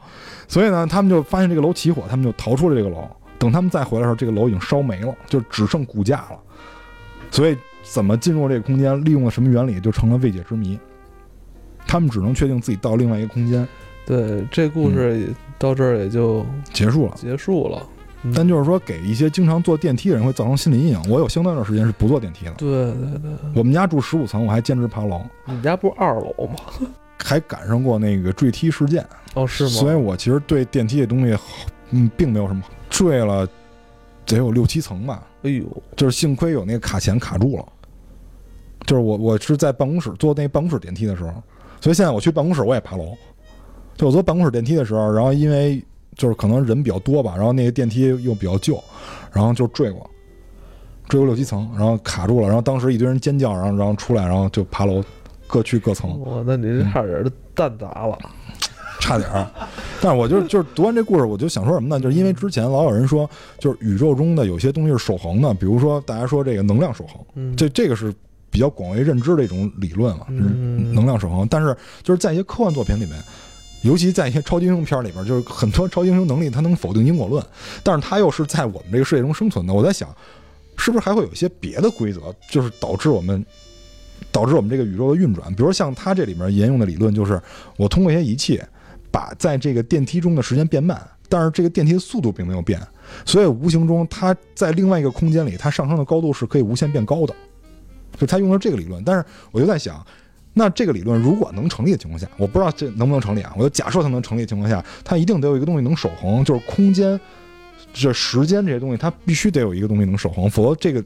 所以呢，他们就发现这个楼起火，他们就逃出了这个楼。等他们再回来的时候，这个楼已经烧没了，就只剩骨架了。所以怎么进入这个空间，利用了什么原理，就成了未解之谜。他们只能确定自己到另外一个空间，对这故事也到这儿也就结束了。结束了。嗯但就是说，给一些经常坐电梯的人会造成心理阴影。我有相当一段时间是不坐电梯的。对对对，我们家住十五层，我还坚持爬楼，你们家不是二楼吗？还赶上过那个坠梯事件。哦，是吗？所以我其实对电梯这东西，嗯，并没有什么坠了，得有六七层吧。哎呦，就是幸亏有那个卡钳卡住了。就是我我是在办公室坐那办公室电梯的时候，所以现在我去办公室我也爬楼。就我坐办公室电梯的时候，然后因为就是可能人比较多吧，然后那个电梯又比较旧，然后就坠过，坠过六七层，然后卡住了，然后当时一堆人尖叫，然后然后出来，然后就爬楼，各去各层。哇，那你这差点儿蛋砸了。差点儿。但是我就就是读完这故事，我就想说什么呢？就是因为之前老有人说，就是宇宙中的有些东西是守恒的，比如说大家说这个能量守恒，嗯，这这个是比较广为认知的一种理论嘛，就是嗯能量守恒。但是就是在一些科幻作品里面。尤其在一些超级英雄片儿里边，就是很多超级英雄能力，它能否定因果论，但是它又是在我们这个世界中生存的。我在想，是不是还会有一些别的规则，就是导致我们导致我们这个宇宙的运转？比如像它这里面沿用的理论，就是我通过一些仪器，把在这个电梯中的时间变慢，但是这个电梯的速度并没有变，所以无形中它在另外一个空间里，它上升的高度是可以无限变高的，就它用了这个理论。但是我就在想。那这个理论如果能成立的情况下，我不知道这能不能成立啊。我就假设它能成立的情况下，它一定得有一个东西能守恒，就是空间、这时间这些东西，它必须得有一个东西能守恒，否则这个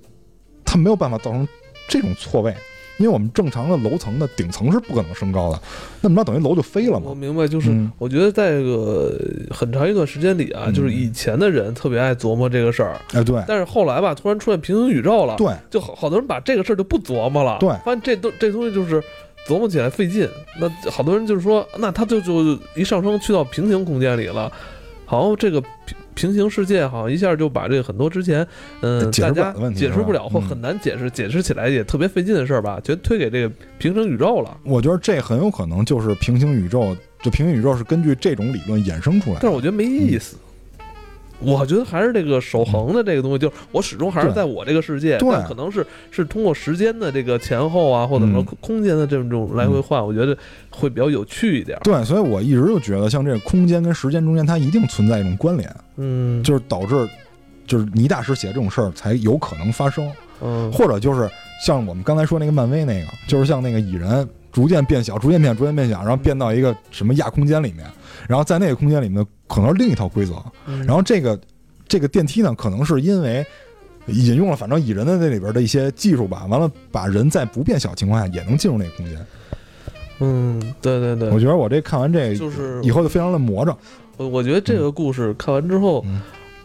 它没有办法造成这种错位。因为我们正常的楼层的顶层是不可能升高的，那么着等于楼就飞了嘛。我明白，就是嗯我觉得在这个很长一段时间里啊，嗯就是以前的人特别爱琢磨这个事儿，哎，对但是后来吧，突然出现平行宇宙了，对，就好好多人把这个事儿就不琢磨了，对发现这都这东西就是琢磨起来费劲。那好多人就是说，那他就就一上升去到平行空间里了，好像这个平平行世界好像一下就把这个很多之前嗯大家解释不了或嗯很难解释，解释起来也特别费劲的事儿吧，全推给这个平行宇宙了。我觉得这很有可能就是平行宇宙，就平行宇宙是根据这种理论衍生出来的。但是我觉得没意思。我觉得还是这个守恒的这个东西，就是我始终还是在我这个世界，对。但可能是是通过时间的这个前后啊，或者说空间的这种来回换，我觉得会比较有趣一点。对，所以我一直就觉得，像这个空间跟时间中间，它一定存在一种关联，嗯，就是导致，就是倪大师写这种事儿才有可能发生，嗯。或者就是像我们刚才说那个漫威那个，就是像那个蚁人逐渐变小，逐渐变小，逐渐变小，然后变到一个什么亚空间里面，然后在那个空间里面可能是另一套规则，嗯然后这个这个电梯呢，可能是因为引用了反正蚁人的那里边的一些技术吧，完了把人在不变小情况下也能进入那个空间。嗯，对对对，我觉得我这看完这就是以后就非常的魔怔。我我觉得这个故事看完之后，嗯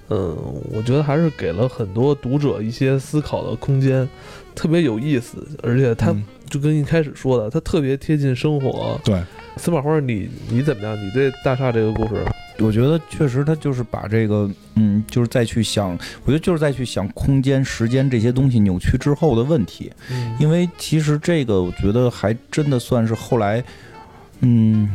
嗯，我觉得还是给了很多读者一些思考的空间，特别有意思，而且它嗯就跟一开始说的，它特别贴近生活。对，司马花，你你怎么样？你对大厦这个故事，我觉得确实他就是把这个，嗯，就是再去想，我觉得就是再去想空间、时间这些东西扭曲之后的问题。嗯因为其实这个，我觉得还真的算是后来，嗯，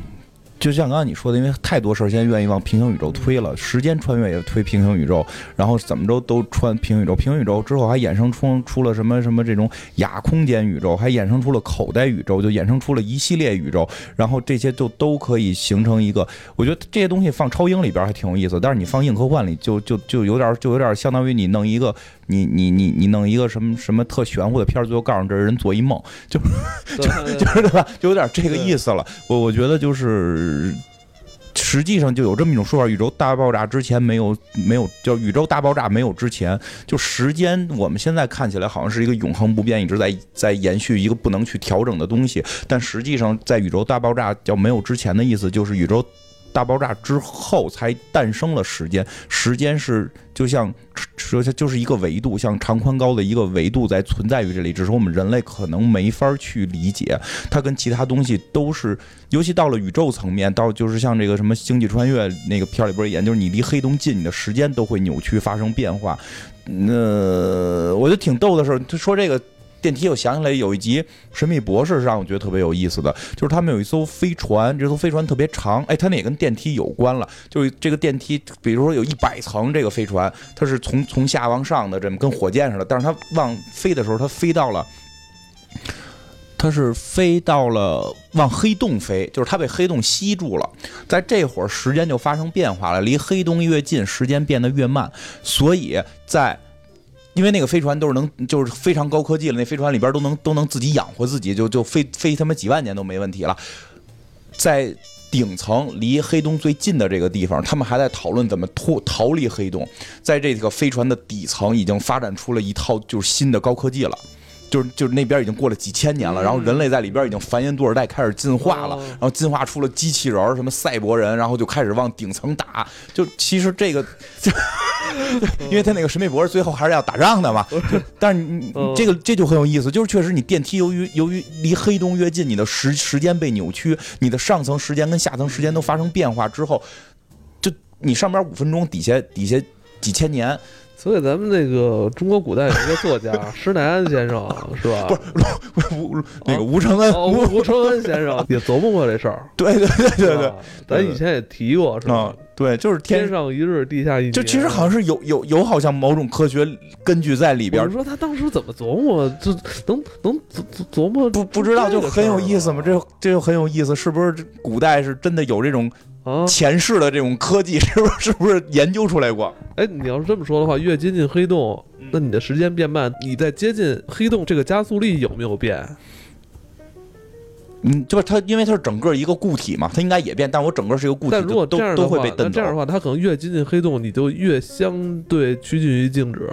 就像刚刚你说的，因为太多事儿现在愿意往平行宇宙推了，时间穿越也推平行宇宙，然后怎么着都穿平行宇宙，平行宇宙之后还衍生出出了什么什么这种亚空间宇宙，还衍生出了口袋宇宙，就衍生出了一系列宇宙，然后这些就都可以形成一个，我觉得这些东西放超英里边还挺有意思，但是你放硬科幻里就就就有点就有点相当于你弄一个你你你你弄一个什么什么特玄乎的片儿，最后告诉你这人做一梦，就对 就是对吧？就有点这个意思了。我我觉得就是。实际上就有这么一种说法：宇宙大爆炸之前没有没有，就宇宙大爆炸没有之前，就时间我们现在看起来好像是一个永恒不变，一直在在延续一个不能去调整的东西。但实际上，在宇宙大爆炸叫没有之前的意思，就是宇宙大爆炸之后才诞生了时间。时间是就像说它就是一个维度，像长宽高的一个维度在存在于这里，只是我们人类可能没法去理解。它跟其他东西都是，尤其到了宇宙层面，到就是像这个什么星际穿越那个片里边演，就是你离黑洞近，你的时间都会扭曲发生变化。那、我觉得挺逗的时候，他说这个。电梯，我想起来有一集《神秘博士》是让我觉得特别有意思的，就是他们有一艘飞船，这艘飞船特别长，哎，它那也跟电梯有关了。就是这个电梯，比如说有一百层，这个飞船它是从从下往上的，这么跟火箭似的，但是它往飞的时候，它飞到了。它是飞到了往黑洞飞，就是它被黑洞吸住了，在这会儿时间就发生变化了，离黑洞越近，时间变得越慢，所以在。因为那个飞船都是能，就是非常高科技了，那飞船里边都能都能自己养活自己，就就飞飞他妈几万年都没问题了。在顶层离黑洞最近的这个地方，他们还在讨论怎么脱逃离黑洞。在这个飞船的底层，已经发展出了一套就是新的高科技了。就是就是那边已经过了几千年了，然后人类在里边已经繁衍多少代，开始进化了，然后进化出了机器人儿，什么赛博人，然后就开始往顶层打。就其实这个，就 因为他那个神秘博士最后还是要打仗的嘛。就但是你你这个这就很有意思，就是确实你电梯由于由于离黑洞越近，你的时时间被扭曲，你的上层时间跟下层时间都发生变化之后，就你上边五分钟，底下底下几千年。所以咱们那个中国古代有一个作家 施耐庵先生，是吧？不是吴那个吴承恩，哦，吴吴承恩先生 也琢磨过这事儿。对对对对对，咱以前也提过，是吧啊？，对，就是天天。上一日，地下一年。就其实好像是有有有好像某种科学根据在里边我是，说他当时怎么琢磨，就能能琢琢琢磨不不知道就很有意思嘛，这这这就很有意思，是不是古代是真的有这种啊？前世的这种科技，是不是是不是研究出来过？哎，你要是这么说的话，越接近黑洞，那你的时间变慢，你在接近黑洞这个加速力有没有变？嗯，就是它，因为它是整个一个固体嘛，它应该也变，但我整个是一个固体，但如果都这样的话都都会被，蹬这样的话，它可能越接近黑洞，你就越相对趋近于静止。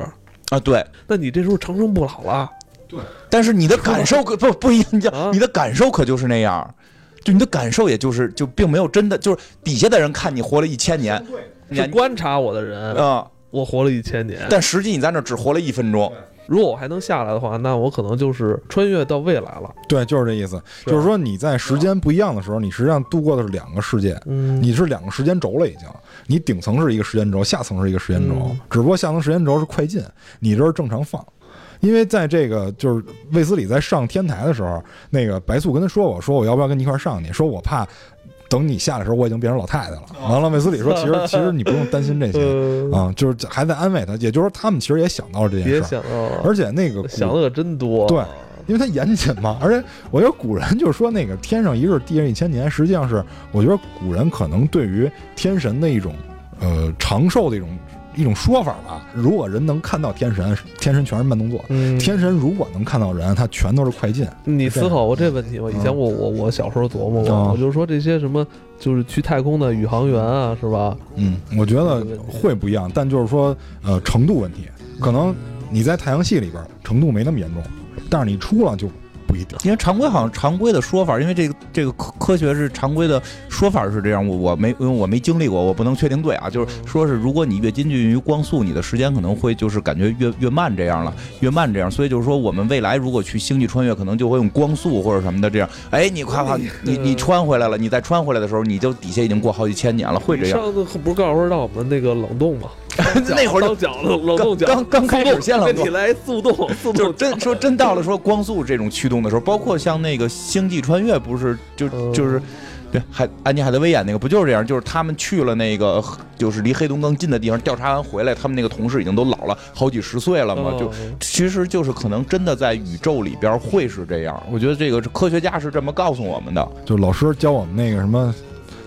啊。对，那你这时候长生不老了，对但是你的感受可不不一样，你啊你的感受可就是那样，就你的感受也就是就并没有真的就是底下的人看你活了一千年，你是观察我的人，啊、我活了一千年。但实际你在那儿只活了一分钟。如果我还能下来的话，那我可能就是穿越到未来了。对，就是这意思。就是说你在时间不一样的时候，你实际上度过的是两个世界，嗯，你是两个时间轴了已经。你顶层是一个时间轴，下层是一个时间轴，嗯只不过下层时间轴是快进，你这是正常放。因为在这个就是卫斯理在上天台的时候，那个白素跟他说我，说我要不要跟你一块上去？说我怕等你下来的时候我已经变成老太太了。完了，卫斯理说，其实 其实你不用担心这些呃，啊，就是还在安慰他，也就是说他们其实也想到了这件事儿，想到了，而且那个想的可真多。对因为他严谨嘛，而且我觉得古人就是说那个天上一日，地上一千年，实际上是我觉得古人可能对于天神的一种呃长寿的一种一种说法吧。如果人能看到天神，天神全是慢动作；嗯，天神如果能看到人，他全都是快进。你思考过这问题吗？以前嗯我我我小时候琢磨过，啊我就是说这些什么，就是去太空的宇航员啊，是吧？嗯，我觉得会不一样，但就是说呃程度问题，可能你在太阳系里边程度没那么严重，但是你出了就不一定。因为常规好像常规的说法，因为这个这个科科学是常规的说法是这样，我我没因为我没经历过，我不能确定对啊。就是说是如果你越接近于光速，你的时间可能会就是感觉越越慢这样了，越慢这样。所以就是说，我们未来如果去星际穿越，可能就会用光速或者什么的这样。哎，你夸夸，你你穿回来了，你再穿回来的时候，你就底下已经过好几千年了，会这样。上次不是告诉说让我们那个冷冻吗？那会儿就当脚冷冷冻脚，刚刚开始先冷冻 来速冻，速就冻真说真到了说光速这种驱动的时候，包括像那个星际穿越，不是就嗯就是。对，海安妮海德薇演那个不就是这样？就是他们去了那个就是离黑洞更近的地方调查完回来，他们那个同事已经都老了好几十岁了嘛，就嗯其实就是可能真的在宇宙里边会是这样。我觉得这个科学家是这么告诉我们的。就老师教我们那个什么，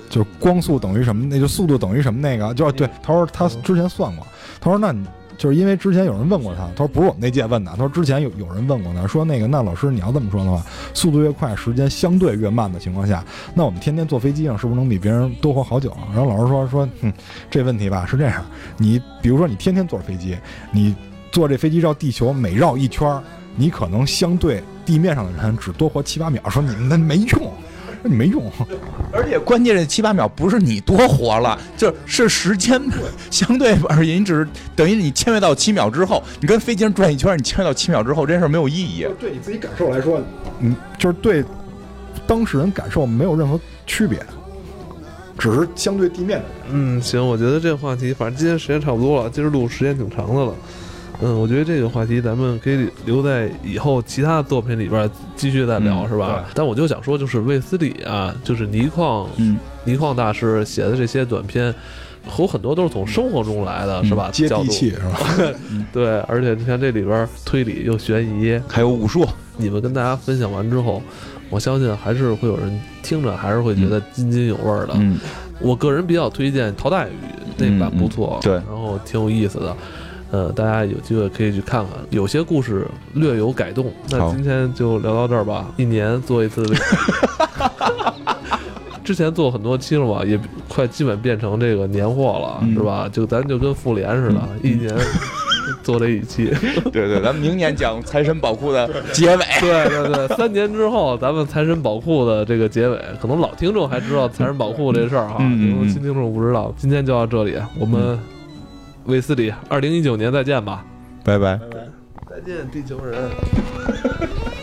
就光速等于什么，那就速度等于什么那个，就对，他说他之前算过，他说那你就是因为之前有人问过他，他说不是我们那届问的，他说之前有有人问过他，说那个那老师你要这么说的话，速度越快，时间相对越慢的情况下，那我们天天坐飞机上是不是能比别人多活好久啊？然后老师说说，哼，这问题吧是这样，你比如说你天天坐飞机，你坐这飞机绕地球每绕一圈儿，你可能相对地面上的人只多活七八秒，说你们那没用，说你没用。而且关键这七八秒不是你多活了，就是时间相对而言，你只是等于你签约到七秒之后，你跟飞机上转一圈，你签约到七秒之后，这件事没有意义。对你自己感受来说，嗯，就是对当事人感受没有任何区别，只是相对地面的人。嗯，行，我觉得这个话题，反正今天时间差不多了，今儿录时间挺长的了。嗯，我觉得这个话题咱们可以留在以后其他的作品里边继续再聊，嗯是吧？但我就想说，就是卫斯理啊，就是倪匡，嗯，倪匡大师写的这些短片，有很多都是从生活中来的，是吧？接地气是吧？对，而且你看这里边推理又悬疑，还有武术，你们跟大家分享完之后，我相信还是会有人听着，还是会觉得津津有味儿的。嗯，我个人比较推荐陶大宇那版不错，对然后挺有意思的。呃，大家有机会可以去看看，有些故事略有改动。那今天就聊到这儿吧，一年做一次微。之前做很多期了嘛，也快基本变成这个年货了，嗯是吧？就咱就跟复联似的，一年做这一期。对对，咱们明年讲财神宝库的结尾。对对对，三年之后，咱们财神宝库的这个结尾，可能老听众还知道财神宝库这事儿哈，可能新听众不知道。今天就到这里，我们卫斯理，二零一九年再见吧。拜拜。再见，地球人。